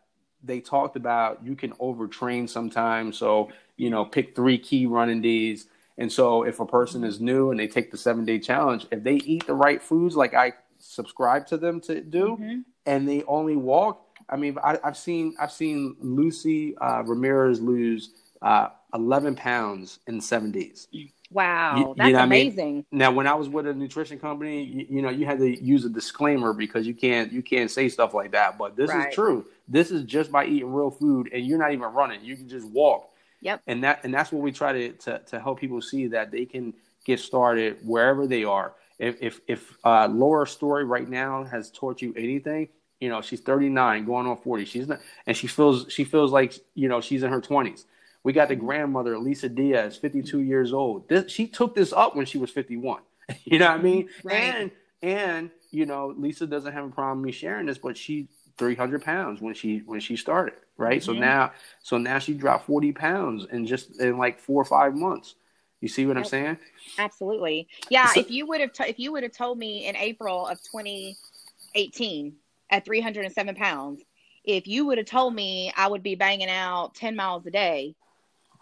they talked about you can overtrain sometimes. So you know, pick three key running days. And so if a person is new and they take the seven day challenge, if they eat the right foods like I subscribe to them to do, mm-hmm. and they only walk, I mean, I, have seen I've seen Lucy uh, Ramirez lose uh, 11 pounds in seven days. Wow, you, that's you know amazing. I mean? Now, when I was with a nutrition company, you, you, know, you had to use a disclaimer because you can't you can't say stuff like that. But this right. is true. This is just by eating real food, and you're not even running. You can just walk. Yep. And that and that's what we try to to, to help people see that they can get started wherever they are. If if if uh, Laura's story right now has taught you anything, you know, she's 39, going on 40. She's not, and she feels she feels like you know she's in her 20s we got the grandmother, Lisa Diaz, 52 years old. This, she took this up when she was 51. <laughs> you know what I mean? Right. And and you know, Lisa doesn't have a problem me sharing this, but she 300 pounds when she when she started, right? Mm-hmm. So now so now she dropped 40 pounds in just in like four or five months. You see what I'm saying? Absolutely. Yeah. So, if you would have t- if you would have told me in April of 2018 at 307 pounds, if you would have told me I would be banging out 10 miles a day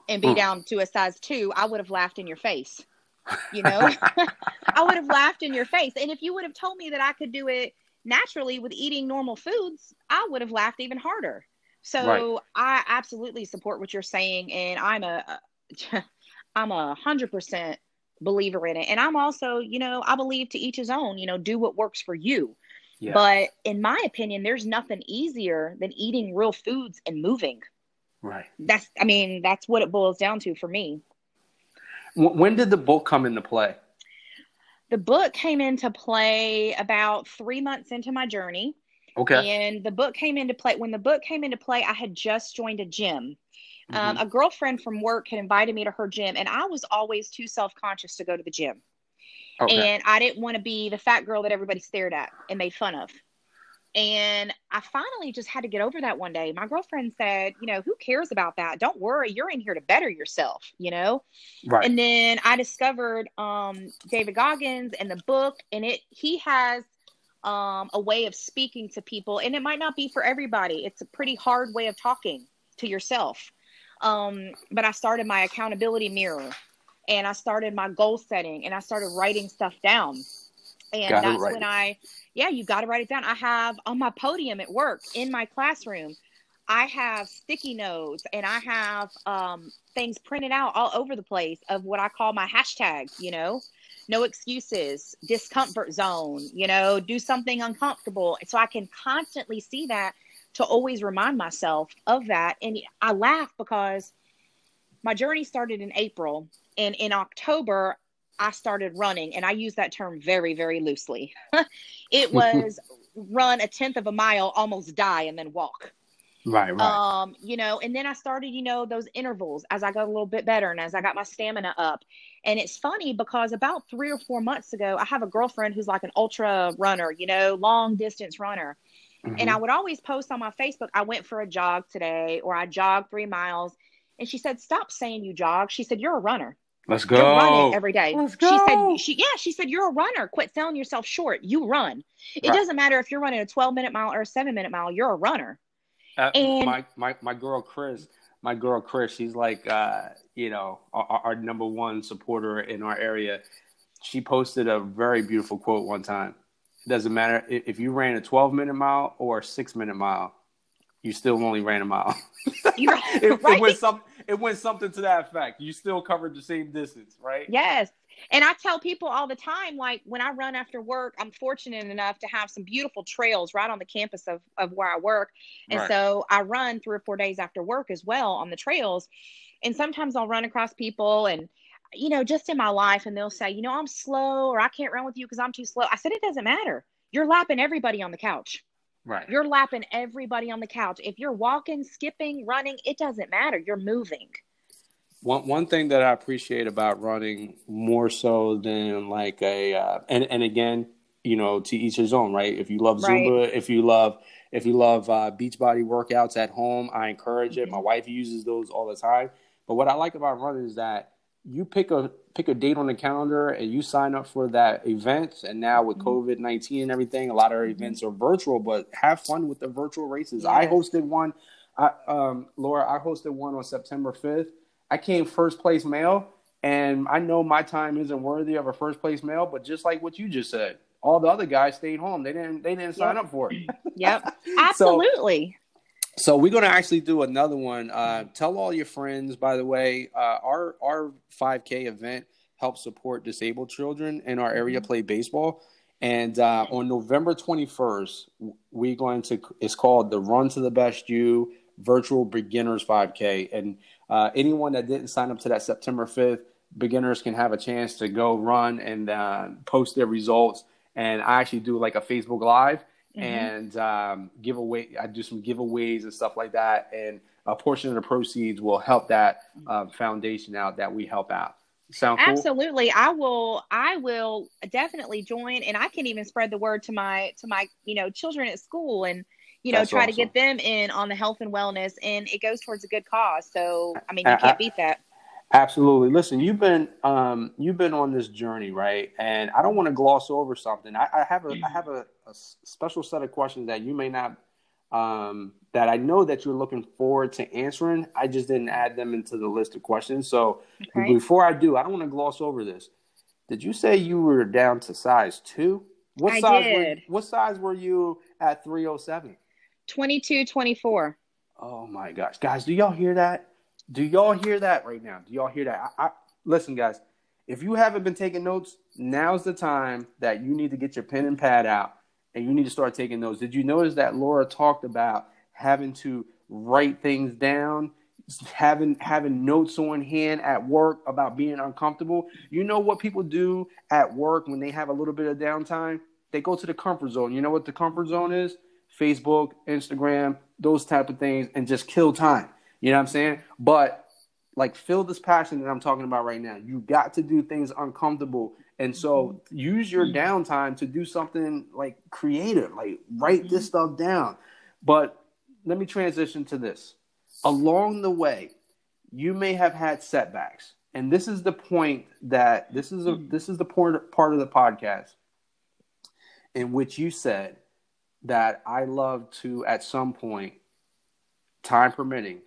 and be mm. down to a size two, I would have laughed in your face. You know, <laughs> I would have laughed in your face. And if you would have told me that I could do it naturally with eating normal foods, I would have laughed even harder. So right. I absolutely support what you're saying, and I'm a, <laughs> I'm a hundred percent believer in it. And I'm also, you know, I believe to each his own. You know, do what works for you. Yeah. But in my opinion, there's nothing easier than eating real foods and moving. Right. That's, I mean, that's what it boils down to for me. When did the book come into play? The book came into play about three months into my journey. Okay. And the book came into play when the book came into play. I had just joined a gym. Um, mm-hmm. Um, a girlfriend from work had invited me to her gym, and I was always too self conscious to go to the gym. Okay. And I didn't want to be the fat girl that everybody stared at and made fun of. And I finally just had to get over that one day. My girlfriend said, you know, who cares about that? Don't worry, you're in here to better yourself, you know? Right. And then I discovered um, David Goggins and the book, and it he has um, a way of speaking to people, and it might not be for everybody. It's a pretty hard way of talking to yourself. Um, but I started my accountability mirror and I started my goal setting and I started writing stuff down. And got that's when I, yeah, you got to write it down. I have on my podium at work in my classroom, I have sticky notes and I have um, things printed out all over the place of what I call my hashtags, you know, no excuses, discomfort zone, you know, do something uncomfortable. So I can constantly see that to always remind myself of that. And I laugh because my journey started in April and in October, I started running, and I use that term very, very loosely. <laughs> it <laughs> was run a tenth of a mile, almost die, and then walk. Right, right. Um, you know, and then I started, you know, those intervals as I got a little bit better and as I got my stamina up. And it's funny because about three or four months ago, I have a girlfriend who's like an ultra runner, you know, long distance runner. Mm-hmm. And I would always post on my Facebook, I went for a jog today or I jogged three miles. And she said, Stop saying you jog. She said, You're a runner. Let's go. You're running every day. Let's go. She said, she, yeah, she said, you're a runner. Quit selling yourself short. You run. It Right. doesn't matter if you're running a 12 minute mile or a seven minute mile, you're a runner. Uh, And- my, my my girl Chris, my girl Chris, she's like uh, you know our, our number one supporter in our area. She posted a very beautiful quote one time. It doesn't matter if, if you ran a 12 minute mile or a six minute mile, you still only ran a mile. <laughs> You're it, it <laughs> right. went some it went something to that effect. You still covered the same distance, right? Yes. And I tell people all the time, like when I run after work, I'm fortunate enough to have some beautiful trails right on the campus of, of where I work. And Right. so I run three or four days after work as well on the trails. And sometimes I'll run across people and, you know, just in my life, and they'll say, you know, I'm slow or I can't run with you because I'm too slow. I said, it doesn't matter. You're lapping everybody on the couch. Right. You're lapping everybody on the couch. If you're walking, skipping, running, it doesn't matter. You're moving. One one thing that I appreciate about running more so than like a uh, and and again, you know, to each his own, right? If you love Right. Zumba, if you love if you love uh, beach body workouts at home, I encourage it. Mhm. My wife uses those all the time. But what I like about running is that you pick a pick a date on the calendar and you sign up for that event. And now with Mhm. COVID nineteen and everything, a lot of our events are virtual. But have fun with the virtual races. I hosted one. I, um, Laura, I hosted one on September fifth. I came first place male, and I know my time isn't worthy of a first place male, but just like what you just said, all the other guys stayed home. They didn't. They didn't sign Yep. up for it. Yep. <laughs> So, Absolutely. So we're gonna actually do another one. Uh, tell all your friends. By the way, uh, our our 5K event helps support disabled children in our area play baseball. And uh, on November 21st, we're going to. It's called the Run to the Best You Virtual Beginners 5K. And uh, anyone that didn't sign up to that September 5th, beginners can have a chance to go run and uh, post their results. And I actually do like a Facebook Live Mhm. and um, give away. I do some giveaways and stuff like that, and a portion of the proceeds will help that uh, foundation out that we help out. Sound cool? Absolutely. I will I will definitely join and I can even spread the word to my to my, you know, children at school and you know, That's try to get them in on the health and wellness and it goes towards a good cause. So, I mean, you can't I- beat that. Absolutely. Listen, you've been um, you've been on this journey, right? And I don't want to gloss over something. I, I have a I have a, a special set of questions that you may not um, that I know that you're looking forward to answering. I just didn't add them into the list of questions. So Okay. before I do, I don't want to gloss over this. Did you say you were down to size two? What I size did. Were, what size were you at 307? 22 24. Oh my gosh, guys, do y'all hear that? Do y'all hear that right now? Do y'all hear that? I, I, listen, guys, if you haven't been taking notes, now's the time that you need to get your pen and pad out and you need to start taking notes. Did you notice that Laura talked about having to write things down, having having notes on hand at work about being uncomfortable? You know what people do at work when they have a little bit of downtime? They go to the comfort zone. You know what the comfort zone is? Facebook, Instagram, those type of things, and just kill time. You know what I'm saying? But like feel this passion that I'm talking about right now. You got to do things uncomfortable. And so mm-hmm. use your mm-hmm. downtime to do something like creative, like write this mm-hmm. stuff down. But let me transition to this. Along the way, you may have had setbacks. And this is the point that this is a this is the part part of the podcast in which you said that I love to at some point, time permitting,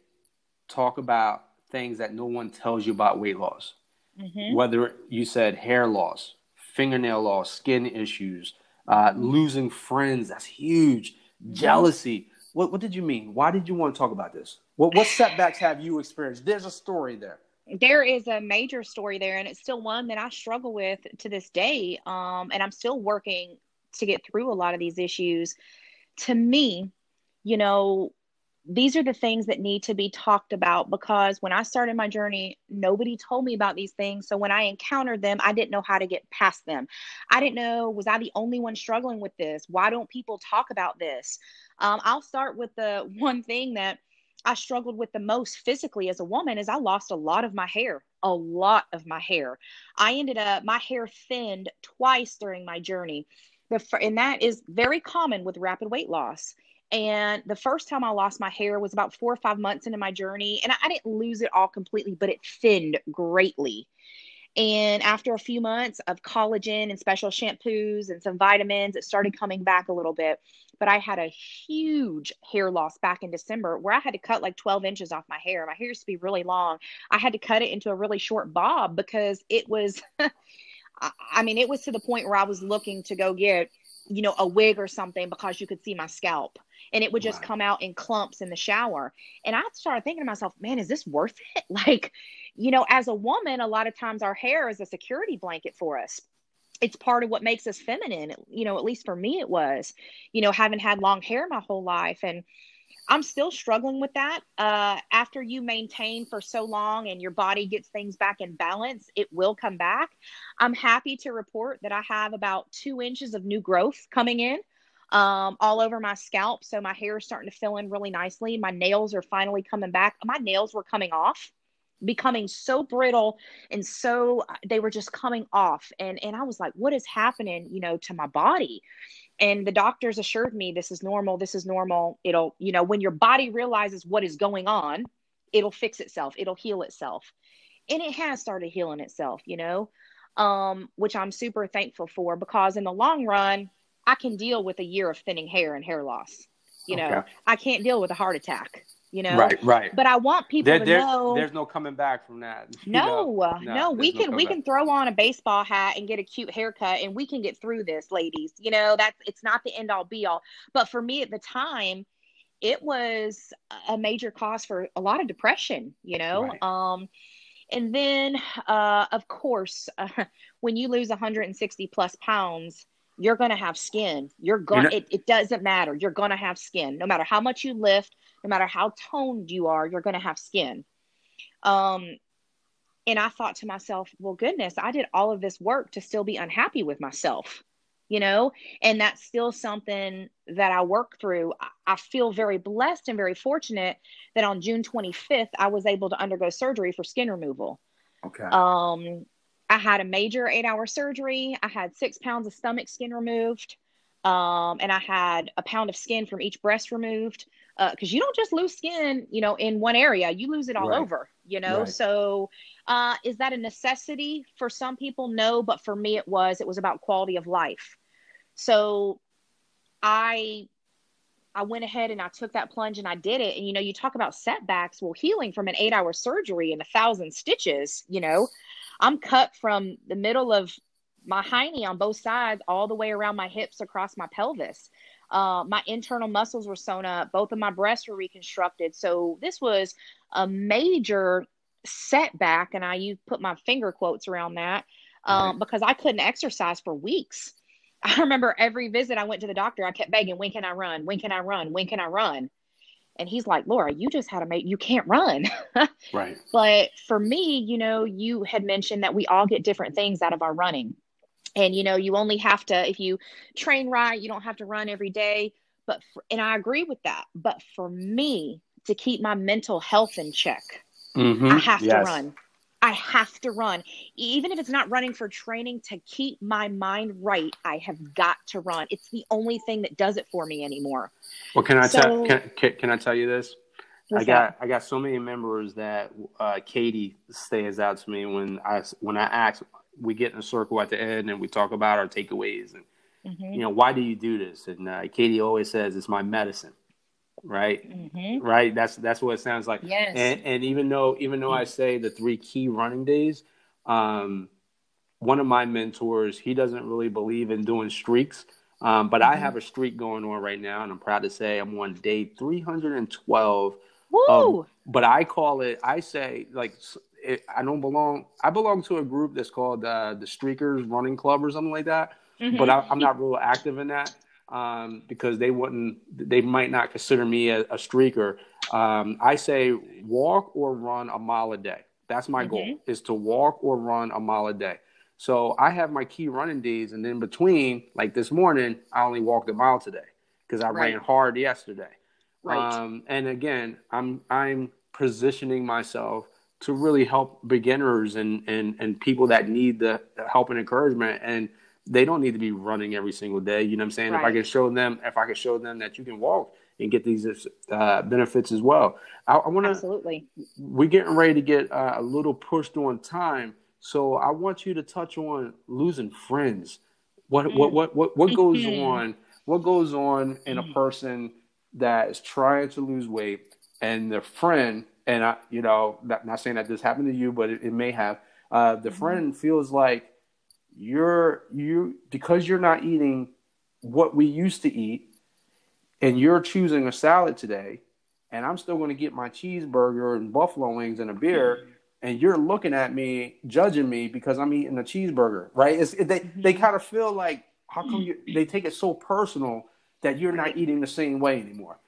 talk about things that no one tells you about weight loss. Mhm. Whether you said hair loss, fingernail loss, skin issues, uh, losing friends, that's huge. Jealousy. What, what did you mean? Why did you want to talk about this? What, what setbacks have you experienced? There's a story there. There is a major story there, and it's still one that I struggle with to this day. Um, and I'm still working to get through a lot of these issues. To me, you know, these are the things that need to be talked about because when I started my journey, nobody told me about these things. So when I encountered them, I didn't know how to get past them. I didn't know, was I the only one struggling with this? Why don't people talk about this? Um, I'll start with the <laughs> one thing that I struggled with the most physically as a woman is I lost a lot of my hair, a lot of my hair. I ended up my hair thinned twice during my journey. The and that is very common with rapid weight loss. And the first time I lost my hair was about four or five months into my journey. And I, I didn't lose it all completely, but it thinned greatly. And after a few months of collagen and special shampoos and some vitamins, it started coming back a little bit. But I had a huge hair loss back in December where I had to cut like 12 inches off my hair. My hair used to be really long. I had to cut it into a really short bob because it was, <laughs> I mean, it was to the point where I was looking to go get, you know, a wig or something because you could see my scalp and it would just come out in clumps in the shower. And I started thinking to myself, man, is this worth it? <laughs> Like, you know, as a woman, a lot of times our hair is a security blanket for us. It's part of what makes us feminine. You know, at least for me, it was, you know, having had long hair my whole life. And I'm still struggling with that. Uh, after you maintain for so long and your body gets things back in balance, it will come back. I'm happy to report that I have about two inches of new growth coming in um, all over my scalp. So my hair is starting to fill in really nicely. My nails are finally coming back. My nails were coming off becoming so brittle and so they were just coming off and and I was like what is happening you know to my body and the doctors assured me this is normal this is normal. It'll you know when your body realizes what is going on it'll fix itself it'll heal itself. And it has started healing itself you know um which I'm super thankful for because in the long run I can deal with a year of thinning hair and hair loss you know. I can't deal with a heart attack you know? Right right. But i want people there, to there, know there's no coming back from that <laughs> no know? no, no we can no we can throw on a baseball hat and get a cute haircut and we can get through this ladies. You know that's it's not the end all be all. But for me at the time it was a major cause for a lot of depression you know? Right. um and then uh of course uh, <laughs> when you lose 160 plus pounds you're going to have skin you're going to it, it doesn't matter you're going to have skin no matter how much you lift no matter how toned you are, you're going to have skin. Um, and I thought to myself, well, goodness, I did all of this work to still be unhappy with myself, you know? And that's still something that I work through. I feel very blessed and very fortunate that on June 25th, I was able to undergo surgery for skin removal. Okay. Um, I had a major eight hour surgery. I had six pounds of stomach skin removed. Um, and I had a pound of skin from each breast removed because uh, you don't just lose skin, you know, in one area, you lose it all right. over, you know. Right. So, uh, is that a necessity for some people? No, but for me, it was. It was about quality of life. So, I I went ahead and I took that plunge and I did it. And you know, you talk about setbacks. Well, healing from an eight hour surgery and a thousand stitches, you know, I'm cut from the middle of my hiney on both sides all the way around my hips across my pelvis. Uh, my internal muscles were sewn up. Both of my breasts were reconstructed. So this was a major setback, and I you put my finger quotes around that um, right. because I couldn't exercise for weeks. <laughs> I remember every visit I went to the doctor, I kept begging, "When can I run? When can I run? When can I run?" And he's like, "Laura, you just had to make you can't run." <laughs> right. But for me, you know, you had mentioned that we all get different things out of our running and you know you only have to if you train right you don't have to run every day but for, and i agree with that but for me to keep my mental health in check mm-hmm. i have yes. to run i have to run. Even if it's not running for training to keep my mind right i have got to run. It's the only thing that does it for me anymore. Well can i so, tell can, can i tell you this? I got that? I got so many members that uh, Katie stays out to me when I when I ask we get in a circle at the end and we talk about our takeaways and mm-hmm. you know why do you do this? And uh, katie always says it's my medicine right mm-hmm. right that's that's what it sounds like yes. and, and even though even though i say the three key running days um, one of my mentors he doesn't really believe in doing streaks um, but mm-hmm. i have a streak going on right now and i'm proud to say i'm on day 312 Woo! Um, but i call it i say like it, I don't belong. I belong to a group that's called uh, the Streakers Running Club or something like that. Mm-hmm. But I, am not real active in that um, because they wouldn't. They might not consider me a, a streaker. Um, I say walk or run a mile a day. That's my mm-hmm. goal is to walk or run a mile a day. So I have my key running days, and in between, like this morning, I only walked a mile today because I right. ran hard yesterday. Right. Um, and again, I'm I'm positioning myself to really help beginners and, and, and people that need the help and encouragement. And they don't need to be running every single day. You know what I'm saying? Right. If I can show them, if I can show them that you can walk and get these uh, benefits as well. I, I want to absolutely. We're getting ready to get uh, a little pushed on time, so I want you to touch on losing friends. What mm. what what what what goes mm-hmm. on? What goes on in a mm. person that is trying to lose weight and their friend and I, you know, not, not saying that this happened to you, but it, it may have. Uh, the mm-hmm. friend feels like you're you because you're not eating what we used to eat, and you're choosing a salad today, and I'm still going to get my cheeseburger and buffalo wings and a beer. Mm-hmm. And you're looking at me, judging me because I'm eating a cheeseburger, right? It's, they mm-hmm. they kind of feel like how come you? They take it so personal that you're not eating the same way anymore.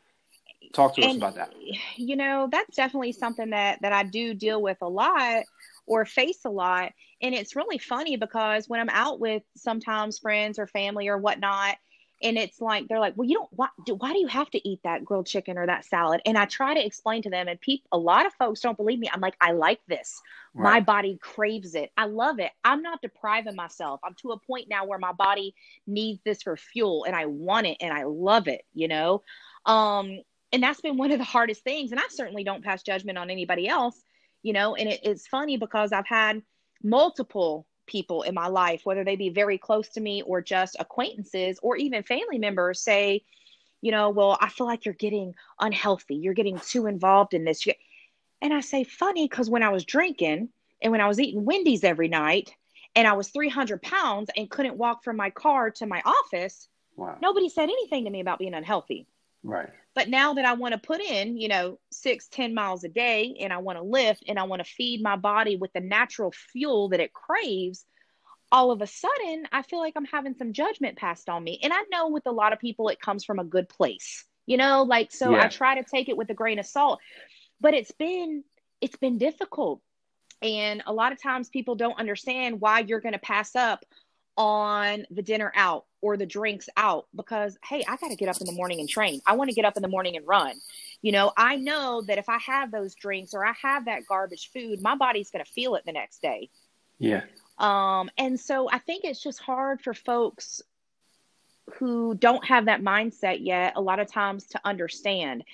Talk to and, us about that. You know, that's definitely something that that I do deal with a lot or face a lot. And it's really funny because when I'm out with sometimes friends or family or whatnot, and it's like they're like, "Well, you don't why do, why do you have to eat that grilled chicken or that salad?" And I try to explain to them, and people, a lot of folks don't believe me. I'm like, "I like this. Right. My body craves it. I love it. I'm not depriving myself. I'm to a point now where my body needs this for fuel, and I want it, and I love it. You know, um, and that's been one of the hardest things and i certainly don't pass judgment on anybody else you know and it, it's funny because i've had multiple people in my life whether they be very close to me or just acquaintances or even family members say you know well i feel like you're getting unhealthy you're getting too involved in this and i say funny because when i was drinking and when i was eating wendy's every night and i was 300 pounds and couldn't walk from my car to my office wow. nobody said anything to me about being unhealthy Right. But now that I want to put in, you know, six, ten miles a day and I want to lift and I want to feed my body with the natural fuel that it craves, all of a sudden I feel like I'm having some judgment passed on me. And I know with a lot of people it comes from a good place. You know, like so yeah. I try to take it with a grain of salt. But it's been it's been difficult. And a lot of times people don't understand why you're going to pass up on the dinner out or the drinks out because hey i got to get up in the morning and train. I want to get up in the morning and run. You know i know that if i have those drinks or i have that garbage food my body's going to feel it the next day. Yeah. Um and so i think it's just hard for folks who don't have that mindset yet a lot of times to understand.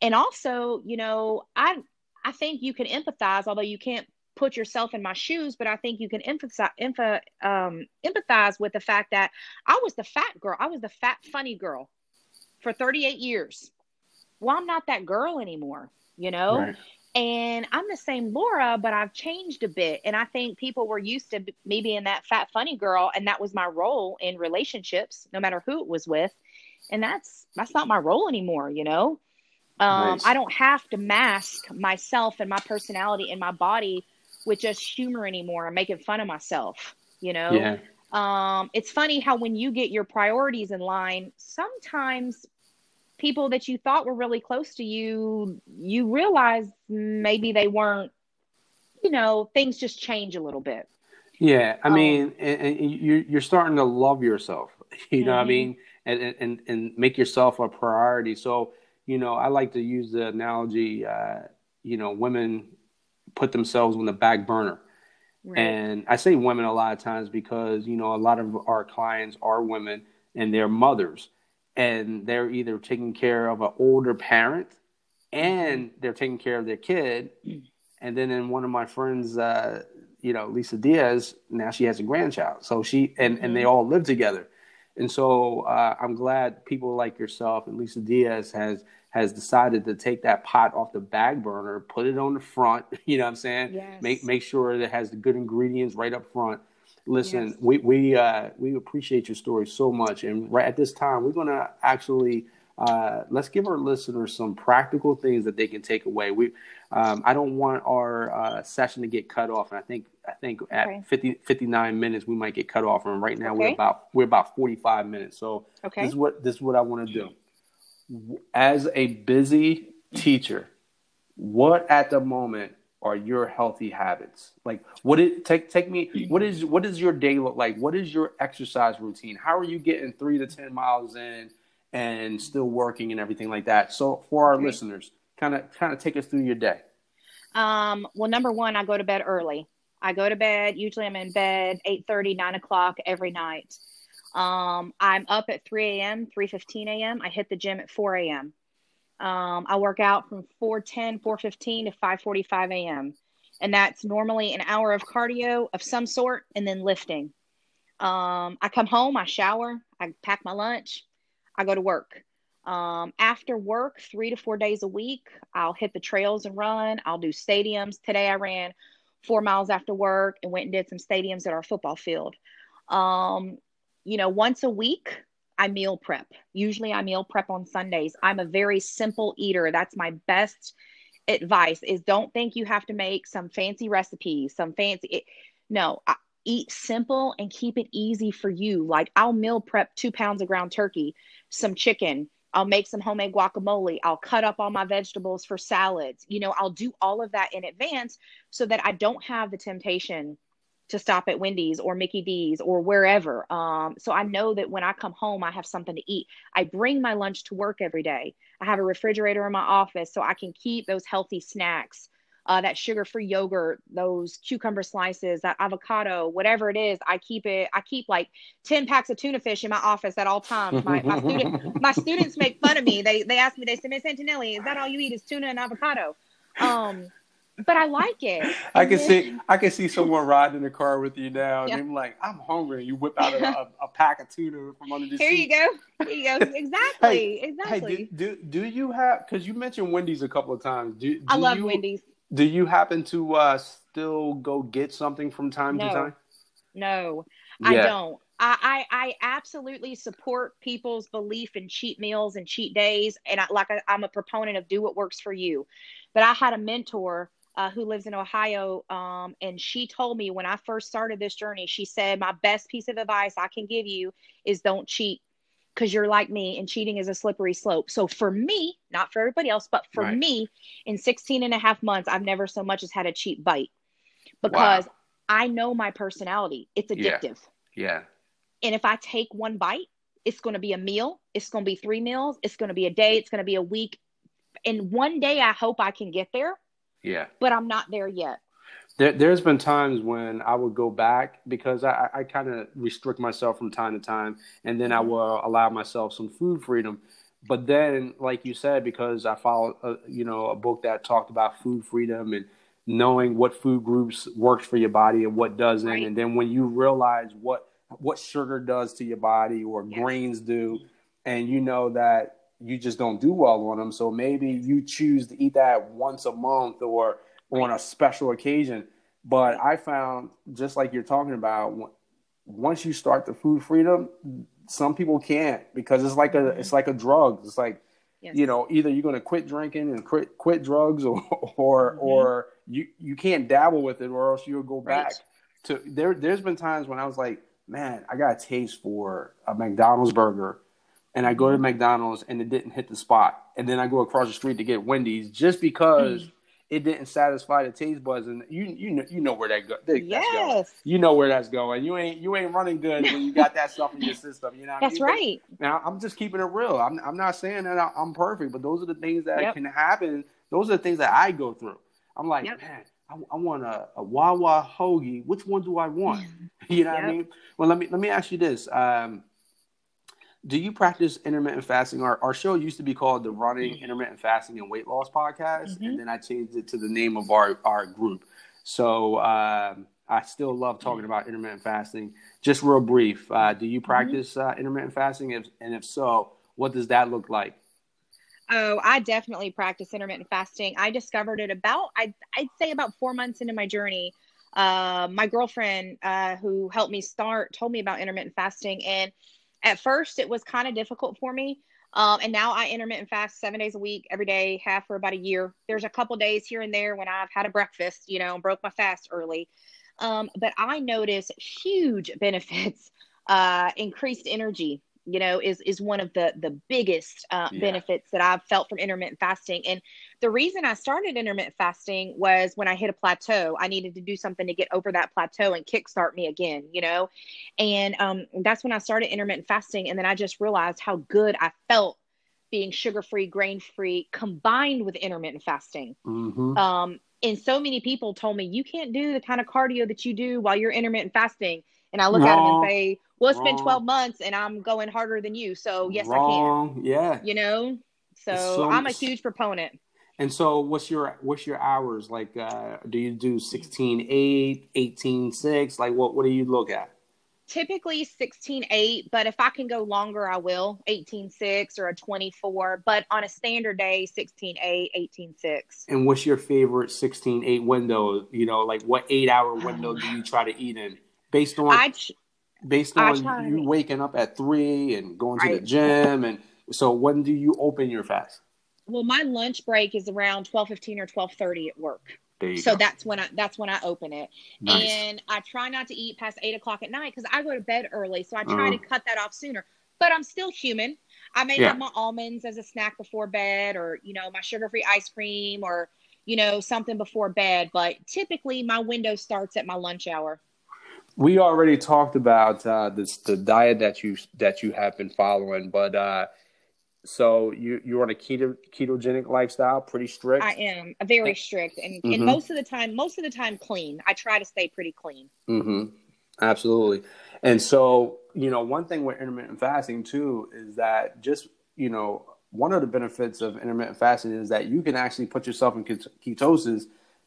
And also you know i i think you can empathize although you can't put yourself in my shoes, but I think you can emphasize, emph- um, empathize with the fact that I was the fat girl. I was the fat, funny girl for 38 years. Well, I'm not that girl anymore, you know? Right. And I'm the same Laura, but I've changed a bit. And I think people were used to me being that fat, funny girl. And that was my role in relationships, no matter who it was with. And that's, that's not my role anymore, you know? Um, nice. I don't have to mask myself and my personality and my body with just humor anymore and making fun of myself, you know? Yeah. Um, it's funny how when you get your priorities in line, sometimes people that you thought were really close to you, you realize maybe they weren't, you know, things just change a little bit. Yeah. I um, mean, and, and you're, you're starting to love yourself, <laughs> you know mm-hmm. what I mm-hmm. mean? And, and, and make yourself a priority. So, you know, I like to use the analogy, uh, you know, women put themselves on the back burner. Right. And I say women a lot of times because, you know, a lot of our clients are women and they're mothers and they're either taking care of an older parent and they're taking care of their kid. And then in one of my friends, uh, you know, Lisa Diaz, now she has a grandchild. So she, and, and they mm-hmm. all live together. And so uh, I'm glad people like yourself and Lisa Diaz has has decided to take that pot off the back burner, put it on the front. <laughs> You know what I'm saying? Yes. Make make sure it has the good ingredients right up front. Listen, yes. we we uh, we appreciate your story so much, and right at this time, we're gonna actually uh, let's give our listeners some practical things that they can take away. We, um, I don't want our uh, session to get cut off, and I think I think at okay. 50, 59 minutes we might get cut off, and right now okay. we're about we're about forty five minutes. So okay. this is what this is what I want to do as a busy teacher, what at the moment are your healthy habits? Like what it take take me what is what does your day look like? What is your exercise routine? How are you getting 3 to 10 miles in and still working and everything like that? So for our okay. listeners, kind of kind of take us through your day. Um, well, number one, I go to bed early. I go to bed. Usually, I'm in bed 8 30, 9 o'clock every night. Um, I'm up at 3 a.m., 3:15 a.m. I hit the gym at 4 a.m. Um, I work out from 410, 415 to 545 a.m. And that's normally an hour of cardio of some sort and then lifting. Um, I come home, I shower, I pack my lunch, I go to work. Um, after work, three to four days a week, I'll hit the trails and run. I'll do stadiums. Today I ran four miles after work and went and did some stadiums at our football field. Um, you know, once a week, I meal prep. Usually I meal prep on Sundays. I'm a very simple eater. That's my best advice is don't think you have to make some fancy recipes, some fancy it, no, I, eat simple and keep it easy for you. Like I'll meal prep 2 pounds of ground turkey, some chicken, I'll make some homemade guacamole. I'll cut up all my vegetables for salads. You know, I'll do all of that in advance so that I don't have the temptation to stop at Wendy's or Mickey D's or wherever. Um, so I know that when I come home, I have something to eat. I bring my lunch to work every day. I have a refrigerator in my office so I can keep those healthy snacks. Uh, that sugar-free yogurt, those cucumber slices, that avocado, whatever it is, I keep it. I keep like ten packs of tuna fish in my office at all times. My, my student, <laughs> my students make fun of me. They they ask me. They say, Miss Antonelli, is that all you eat is tuna and avocado? Um, but I like it. <laughs> I can see I can see someone riding in the car with you now, and yeah. I'm like, I'm hungry. You whip out a, a, a, pack of tuna from under the Here seat. you go. Here you go. <laughs> Exactly. hey, exactly. Hey, do, do, do you have? Because you mentioned Wendy's a couple of times. Do, do I love you, Wendy's. Do you happen to uh, still go get something from time no. to time? No, yeah. I don't. I, I, absolutely support people's belief in cheat meals and cheat days, and I, like I, I'm a proponent of do what works for you. But I had a mentor uh, who lives in Ohio. Um, and she told me when I first started this journey, she said, My best piece of advice I can give you is don't cheat because you're like me and cheating is a slippery slope. So for me, not for everybody else, but for right. me, in 16 and a half months, I've never so much as had a cheat bite because wow. I know my personality. It's addictive. Yeah. yeah. And if I take one bite, it's going to be a meal. It's going to be three meals. It's going to be a day. It's going to be a week. And one day I hope I can get there. Yeah. But I'm not there yet. There, has been times when I would go back because I, I kind of restrict myself from time to time, and then I mm-hmm. will allow myself some food freedom. But then, like you said, because I followed, a, you know, a book that talked about food freedom and knowing what food groups works for your body and what doesn't, right. and then when you realize what what sugar does to your body or yeah. grains do, and you know that you just don't do well on them. So maybe you choose to eat that once a month or on a special occasion. But I found, just like you're talking about, once you start the food freedom, some people can't because it's like a mm-hmm. it's like a drug. It's like yes. you know either you're going to quit drinking and quit quit drugs or or mm-hmm. or you you can't dabble with it or else you'll go back right. to there. There's been times when I was like, man, I got a taste for a McDonald's burger and I go to McDonald's and it didn't hit the spot, and then I go across the street to get Wendy's just because mm. it didn't satisfy the taste buds, and you you know you know where that go. yes, going. you know where that's going. You ain't you ain't running good when you got that stuff in your system. You know that's I mean? right. But now I'm just keeping it real. I'm I'm not saying that I'm perfect, but those are the things that yep. can happen. Those are the things that I go through. I'm like, yep. man, I, I, want a, a Wawa hoagie. Which one do I want? <laughs> <laughs> you know yep. what I mean? Well, let me let me ask you this. Um, do you practice intermittent fasting? Our, our show used to be called the Running mm-hmm. Intermittent Fasting and Weight Loss Podcast, mm-hmm. and then I changed it to the name of our, our group. So um, I still love talking about intermittent fasting. Just real brief, uh, do you mm-hmm. practice uh, intermittent fasting? If, and if so, what does that look like? Oh, I definitely practice intermittent fasting. I discovered it about, I'd, I'd say about four months into my journey. Uh, my girlfriend uh, who helped me start told me about intermittent fasting and – at first it was kind of difficult for me. Um, and now I intermittent fast seven days a week, every day, half for about a year. There's a couple days here and there when I've had a breakfast, you know, broke my fast early. Um, but I notice huge <laughs> benefits, uh, increased energy, you know, is is one of the the biggest uh, yeah. benefits that I've felt from intermittent fasting. And the reason I started intermittent fasting was when I hit a plateau. I needed to do something to get over that plateau and kickstart me again, you know. And um, that's when I started intermittent fasting, and then I just realized how good I felt being sugar free, grain free, combined with intermittent fasting. Mm-hmm. Um, and so many people told me you can't do the kind of cardio that you do while you're intermittent fasting. And I look at them and say, well, it's Wrong. been 12 months and I'm going harder than you. So yes, Wrong. I can. Yeah. You know? So, so I'm a huge proponent. And so what's your what's your hours? Like uh do you do 16 8, 18 6? Like what what do you look at? Typically 16 8, but if I can go longer I will. 18 6 or a 24, but on a standard day 16 8, 18 6. And what's your favorite 16 8 window? You know, like what 8 hour window do you try to eat in? Based on I ch- based on you waking up at 3 and going to the gym and so when do you open your fast? well my lunch break is around 12:15 or 12:30 at work so go. that's when I that's when I open it, nice. and I try not to eat past eight o'clock at night because I go to bed early, so I try uh-huh. to cut that off sooner. But I'm still human. I may yeah. have my almonds as a snack before bed, or you know my sugar-free ice cream, or you know something before bed. But typically, my window starts at my lunch hour. We already talked about uh, this the diet that you that you have been following, but uh, so you you're on a keto ketogenic lifestyle, pretty strict. I am very strict, and, mm-hmm. and most of the time, most of the time, clean. I try to stay pretty clean. Mm-hmm. Absolutely, and so you know, one thing with intermittent fasting too is that just you know, one of the benefits of intermittent fasting is that you can actually put yourself in ketosis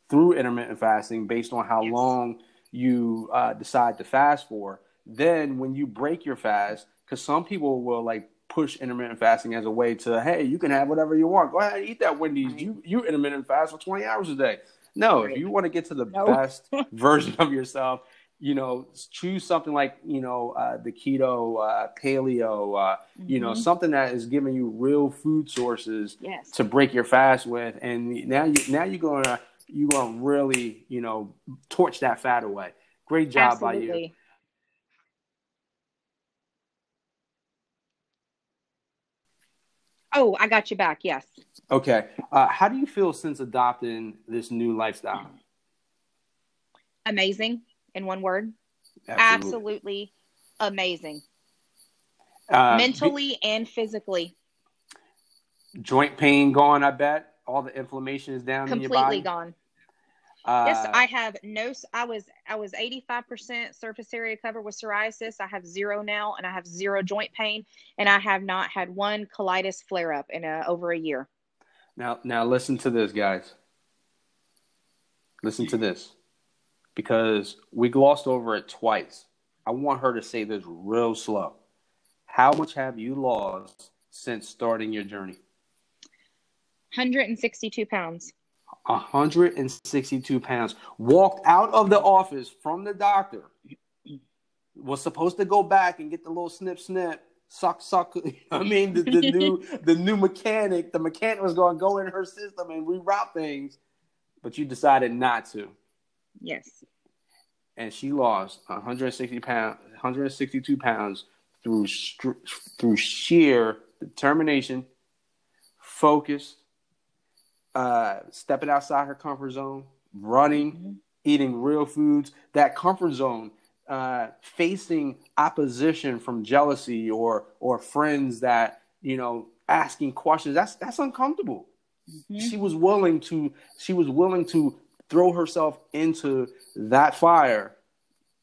through intermittent fasting based on how yes. long you uh, decide to fast for. Then, when you break your fast, because some people will like push intermittent fasting as a way to hey you can have whatever you want go ahead and eat that wendy's right. you you intermittent fast for 20 hours a day no right. if you want to get to the no. best <laughs> version of yourself you know choose something like you know uh, the keto uh, paleo uh, mm-hmm. you know mm-hmm. something that is giving you real food sources yes. to break your fast with and now you now you're gonna you're gonna really you know torch that fat away great job Absolutely. by you Oh, I got you back. Yes. Okay. Uh, how do you feel since adopting this new lifestyle? Amazing, in one word. Absolutely, Absolutely amazing. Uh, Mentally be- and physically. Joint pain gone, I bet. All the inflammation is down Completely gone. Uh, yes, I have no. I was I was eighty five percent surface area covered with psoriasis. I have zero now, and I have zero joint pain, and I have not had one colitis flare up in a, over a year. Now, now listen to this, guys. Listen to this, because we glossed over it twice. I want her to say this real slow. How much have you lost since starting your journey? 162 pounds. 162 pounds, walked out of the office from the doctor, was supposed to go back and get the little snip snip, suck suck. <laughs> I mean, the, the new <laughs> the new mechanic, the mechanic was going to go in her system and reroute things, but you decided not to. Yes. And she lost 160 pounds, 162 pounds through through sheer determination, focus, uh, stepping outside her comfort zone, running, mm-hmm. eating real foods, that comfort zone, uh, facing opposition from jealousy or or friends that you know asking questions. That's that's uncomfortable. Mm-hmm. She was willing to she was willing to throw herself into that fire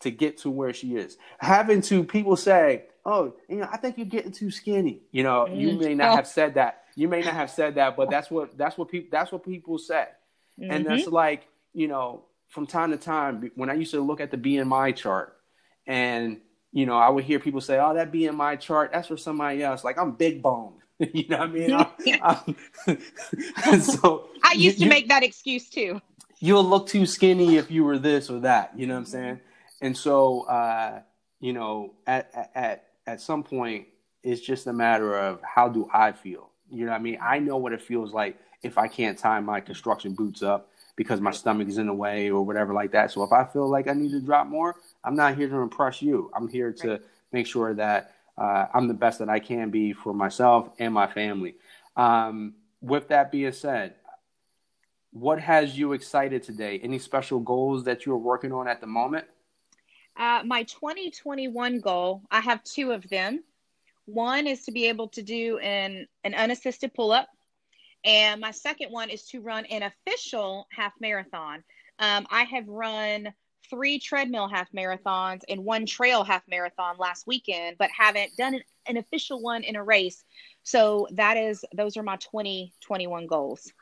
to get to where she is. Having to people say, "Oh, you know, I think you're getting too skinny." You know, mm-hmm. you may not have said that, you may not have said that, but that's what that's what people that's what people say, mm-hmm. and that's mm-hmm. like you know from time to time when I used to look at the BMI chart, and you know I would hear people say, "Oh, that BMI chart that's for somebody else." Like I'm big boned. <laughs> you know what I mean? <laughs> I'm, I'm, <laughs> so I used you, to make that excuse too. You'll look too skinny if you were this or that. You know what I'm saying? And so, uh, you know, at at at some point, it's just a matter of how do I feel. You know what I mean? I know what it feels like if I can't tie my construction boots up because my stomach is in the way or whatever like that. So if I feel like I need to drop more, I'm not here to impress you. I'm here to make sure that uh, I'm the best that I can be for myself and my family. Um, with that being said, what has you excited today? Any special goals that you're working on at the moment? Uh, my 2021 goal, I have two of them. One is to be able to do an, an unassisted pull up. And my second one is to run an official half marathon. Um, I have run three treadmill half marathons and one trail half marathon last weekend, but haven't done an, an official one in a race. So that is those are my 2021 goals.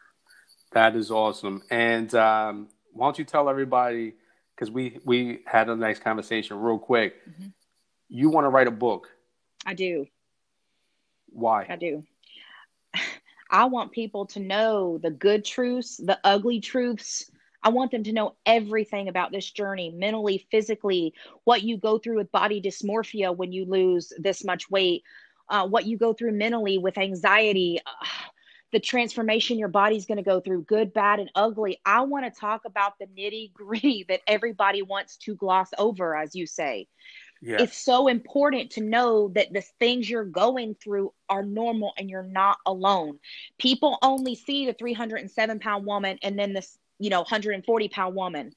That is awesome. And um, why don't you tell everybody because we we had a nice conversation real quick. Mm-hmm. You want to write a book? I do. Why? I do. <laughs> I want people to know the good truths, the ugly truths. I want them to know everything about this journey, mentally, physically, what you go through with body dysmorphia when you lose this much weight, uh, what you go through mentally with anxiety, <sighs> uh, the transformation your body's going to go through, good, bad, and ugly. I want to talk about the nitty gritty <laughs> that everybody wants to gloss over, as you say. Yeah. It's so important to know that the things you're going through are normal and you're not alone. People only see the 307 pound woman and then this, you know, 140 pound woman.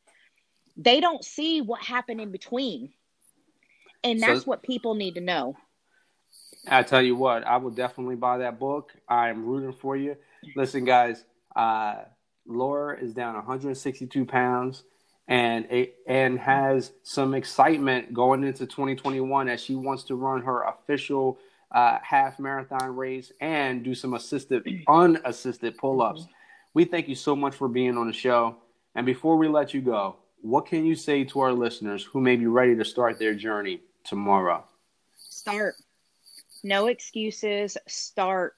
They don't see what happened in between. And that's so, what people need to know. I tell you what, I will definitely buy that book. I am rooting for you. Listen, guys, uh, Laura is down 162 pounds and it, and has some excitement going into 2021 as she wants to run her official uh, half marathon race and do some assisted unassisted pull-ups. Mm-hmm. We thank you so much for being on the show. And before we let you go, what can you say to our listeners who may be ready to start their journey tomorrow? Start. No excuses. Start.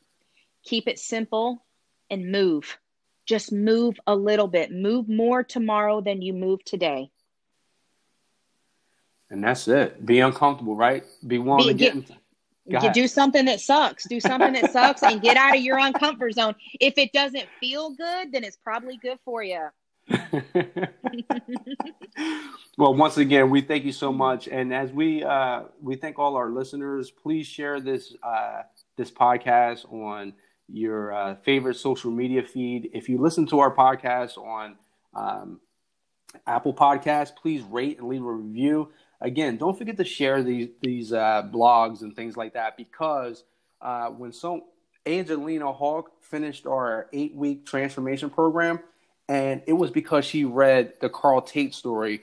Keep it simple and move just move a little bit. Move more tomorrow than you move today. And that's it. Be uncomfortable, right? Be willing Be, to get. get you do something that sucks. Do something that sucks and get out of your uncomfort zone. If it doesn't feel good, then it's probably good for you. <laughs> well, once again, we thank you so much, and as we uh, we thank all our listeners, please share this uh, this podcast on your uh, favorite social media feed. If you listen to our podcast on um, Apple Podcasts, please rate and leave a review. Again, don't forget to share these these uh, blogs and things like that because uh, when so Angelina Hawk finished our eight week transformation program, and it was because she read the Carl Tate story.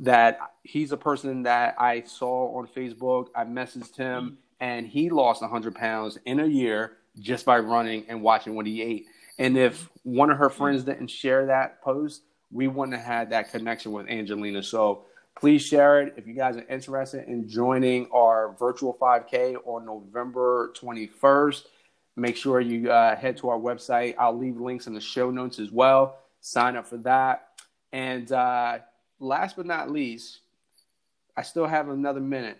That he's a person that I saw on Facebook. I messaged him, and he lost 100 pounds in a year just by running and watching what he ate. And if one of her friends didn't share that post, we wouldn't have had that connection with Angelina. So please share it if you guys are interested in joining our virtual 5K on November 21st. Make sure you uh, head to our website. I'll leave links in the show notes as well. Sign up for that. And uh, last but not least, I still have another minute.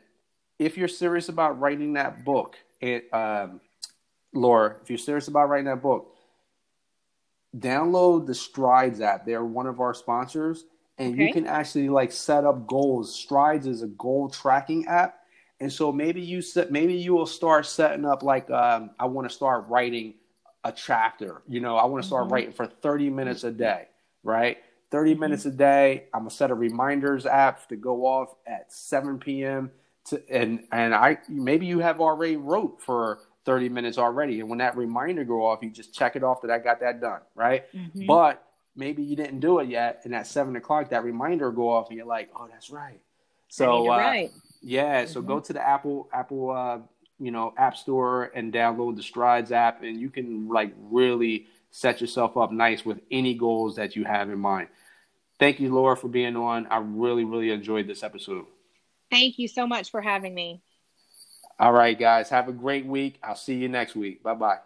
If you're serious about writing that book, it, um, Laura, if you're serious about writing that book, download the Strides app. They're one of our sponsors, and okay. you can actually like set up goals. Strides is a goal tracking app, and so maybe you set maybe you will start setting up like um, I want to start writing a chapter. You know, I want to start mm-hmm. writing for 30 minutes a day, right? 30 mm-hmm. minutes a day. I'm gonna set a reminders app to go off at 7 p.m. To, and and I maybe you have already wrote for 30 minutes already. And when that reminder go off, you just check it off that I got that done, right? Mm-hmm. But maybe you didn't do it yet, and at seven o'clock that reminder go off, and you're like, oh, that's right. So uh, yeah, so mm-hmm. go to the Apple Apple uh, you know App Store and download the Strides app, and you can like really set yourself up nice with any goals that you have in mind. Thank you, Laura, for being on. I really, really enjoyed this episode. Thank you so much for having me. All right, guys. Have a great week. I'll see you next week. Bye bye.